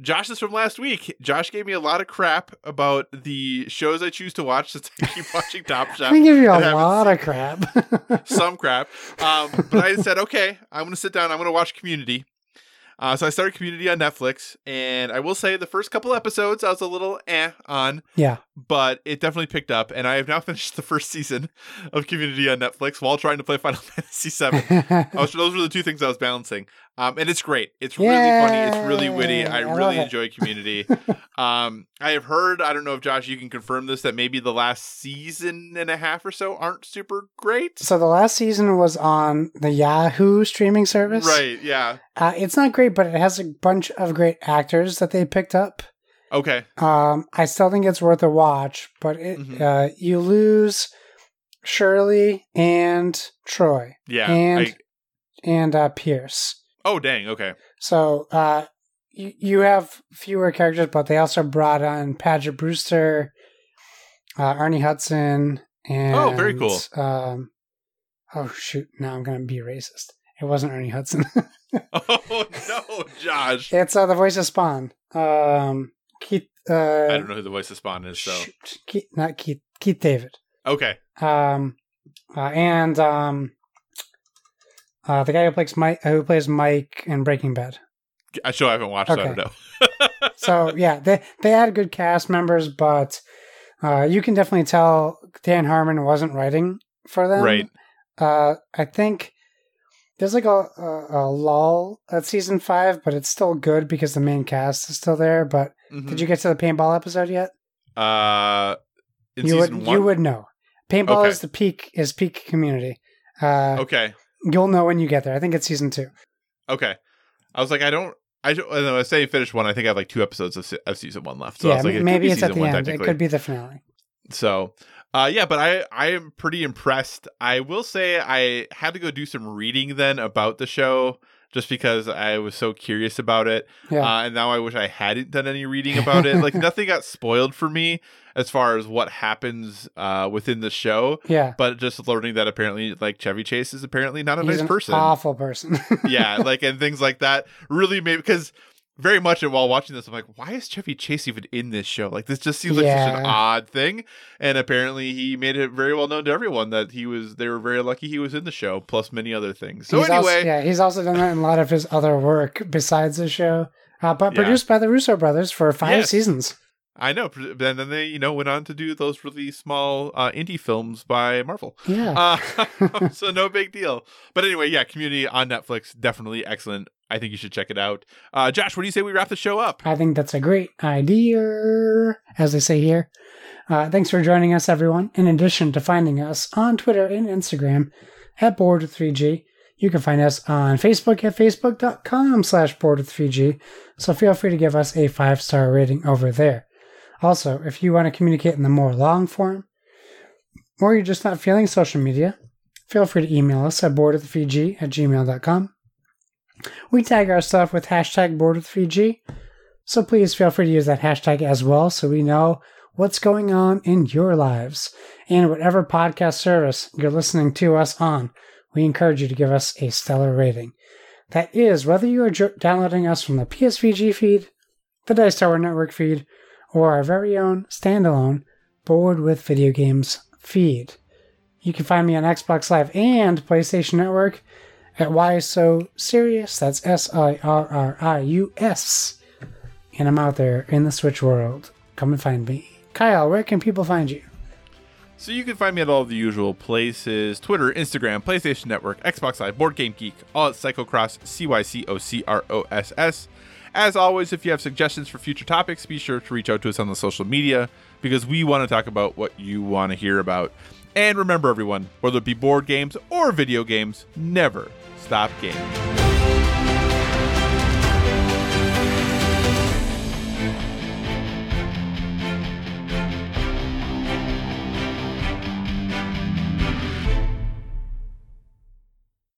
Josh's from last week. Josh gave me a lot of crap about the shows I choose to watch since I keep watching <laughs> Top Chef. I give you a lot of crap. <laughs> Some crap. Um, but I said, okay, I'm going to sit down. I'm going to watch Community. Uh, so I started Community on Netflix, and I will say the first couple episodes I was a little eh on, yeah, but it definitely picked up, and I have now <laughs> finished the first season of Community on Netflix while trying to play Final <laughs> Fantasy VII. Was, those were the two things I was balancing. Um, and it's great. It's really funny. It's really witty. I, I really enjoy Community. <laughs> um, I have heard, I don't know if Josh, you can confirm this, that maybe the last season and a half or so aren't super great. so the last season was on the Yahoo streaming service. Right. Yeah. Uh, it's not great, but it has a bunch of great actors that they picked up. Okay. Um, I still think it's worth a watch, but it Mhm. uh, you lose Shirley and Troy Yeah. And- I- and uh, Pierce. oh, dang. Okay. So uh, you you have fewer characters, but they also brought on Paget Brewster, uh, Ernie Hudson, and Oh, very cool. Um, oh shoot! Now I'm gonna be racist. It wasn't Ernie Hudson. <laughs> <laughs> Oh, no, Josh. it's uh, the voice of Spawn. Um, Keith. Uh, I don't know who the voice of Spawn is, so. Shoot, Keith, not Keith. Keith David. Okay. Um, uh, and um, uh, the guy who plays Mike, who plays Mike in Breaking Bad. I sure haven't watched, so I don't know. <laughs> so yeah, they they had good cast members, but uh, you can definitely tell Dan Harmon wasn't writing for them. Right. Uh, I think there's like a, a, a lull at season five, but it's still good because the main cast is still there. But Mhm. did you get to the paintball episode yet? Uh, you would one? you would know. Paintball Okay. is the peak is peak community. Uh, Okay. You'll know when you get there. I think it's season two. Okay. I was like, I don't. I, don't- I was saying finish one. I think I have like two episodes of, of season one left. So I yeah, was like, it maybe it's at the one, end. It could be the finale. So, uh, yeah, but I I am pretty impressed. I will say I had to go do some reading then about the show just because I was so curious about it. Yeah. Uh, and now I wish I hadn't done any reading about it. like <laughs> nothing got spoiled for me as far as what happens uh, within the show. yeah. But just learning that apparently, like Chevy Chase is apparently not a He's nice an person. awful person. yeah, like and things like that really made because very much and while watching this, I'm like, why is Chevy Chase even in this show? Like this just seems like such an odd thing. And apparently he made it very well known to everyone that he was they were very lucky he was in the show, plus many other things. So He's also- anyway, yeah, he's also done that in a lot of his other work besides the show, uh, but Yeah. produced by the Russo brothers for five Yes. seasons. I know. And then they, you know, went on to do those really small uh, indie films by Marvel. Yeah, Uh, <laughs> <laughs> so no big deal. But anyway, yeah, Community on Netflix, definitely excellent. I think you should check it out. Uh, Josh, what do you say we wrap the show up? I think that's a great idea, as they say here. Uh, thanks for joining us, everyone. In addition to finding us on Twitter and Instagram at Board with 3G, you can find us on Facebook at facebook.com slash board with 3G. So feel free to give us a five star rating over there. Also, if you want to communicate in the more long form, or you're just not feeling social media, feel free to email us at boardwith3g at gmail.com. We tag our stuff with hashtag boardwith3g, so please feel free to use that hashtag as well so we know what's going on in your lives. And whatever podcast service you're listening to us on, we encourage you to give us a stellar rating. That is, whether you are downloading us from the PSVG feed, the Dice Tower Network feed, or our very own standalone Board with Video Games feed. You can find me on Xbox Live and PlayStation Network at Why So Serious. That's S I R R I U S. And I'm out there in the Switch world. Come and find me. Kyle, where can people find you? So you can find me at all of the usual places Twitter, Instagram, PlayStation Network, Xbox Live, Board Game Geek, all at Cyclocross, C Y C O C R O S S. As always, if you have suggestions for future topics, be sure to reach out to us on the social media because we want to talk about what you want to hear about. And remember, everyone, whether it be board games or video games, never stop gaming.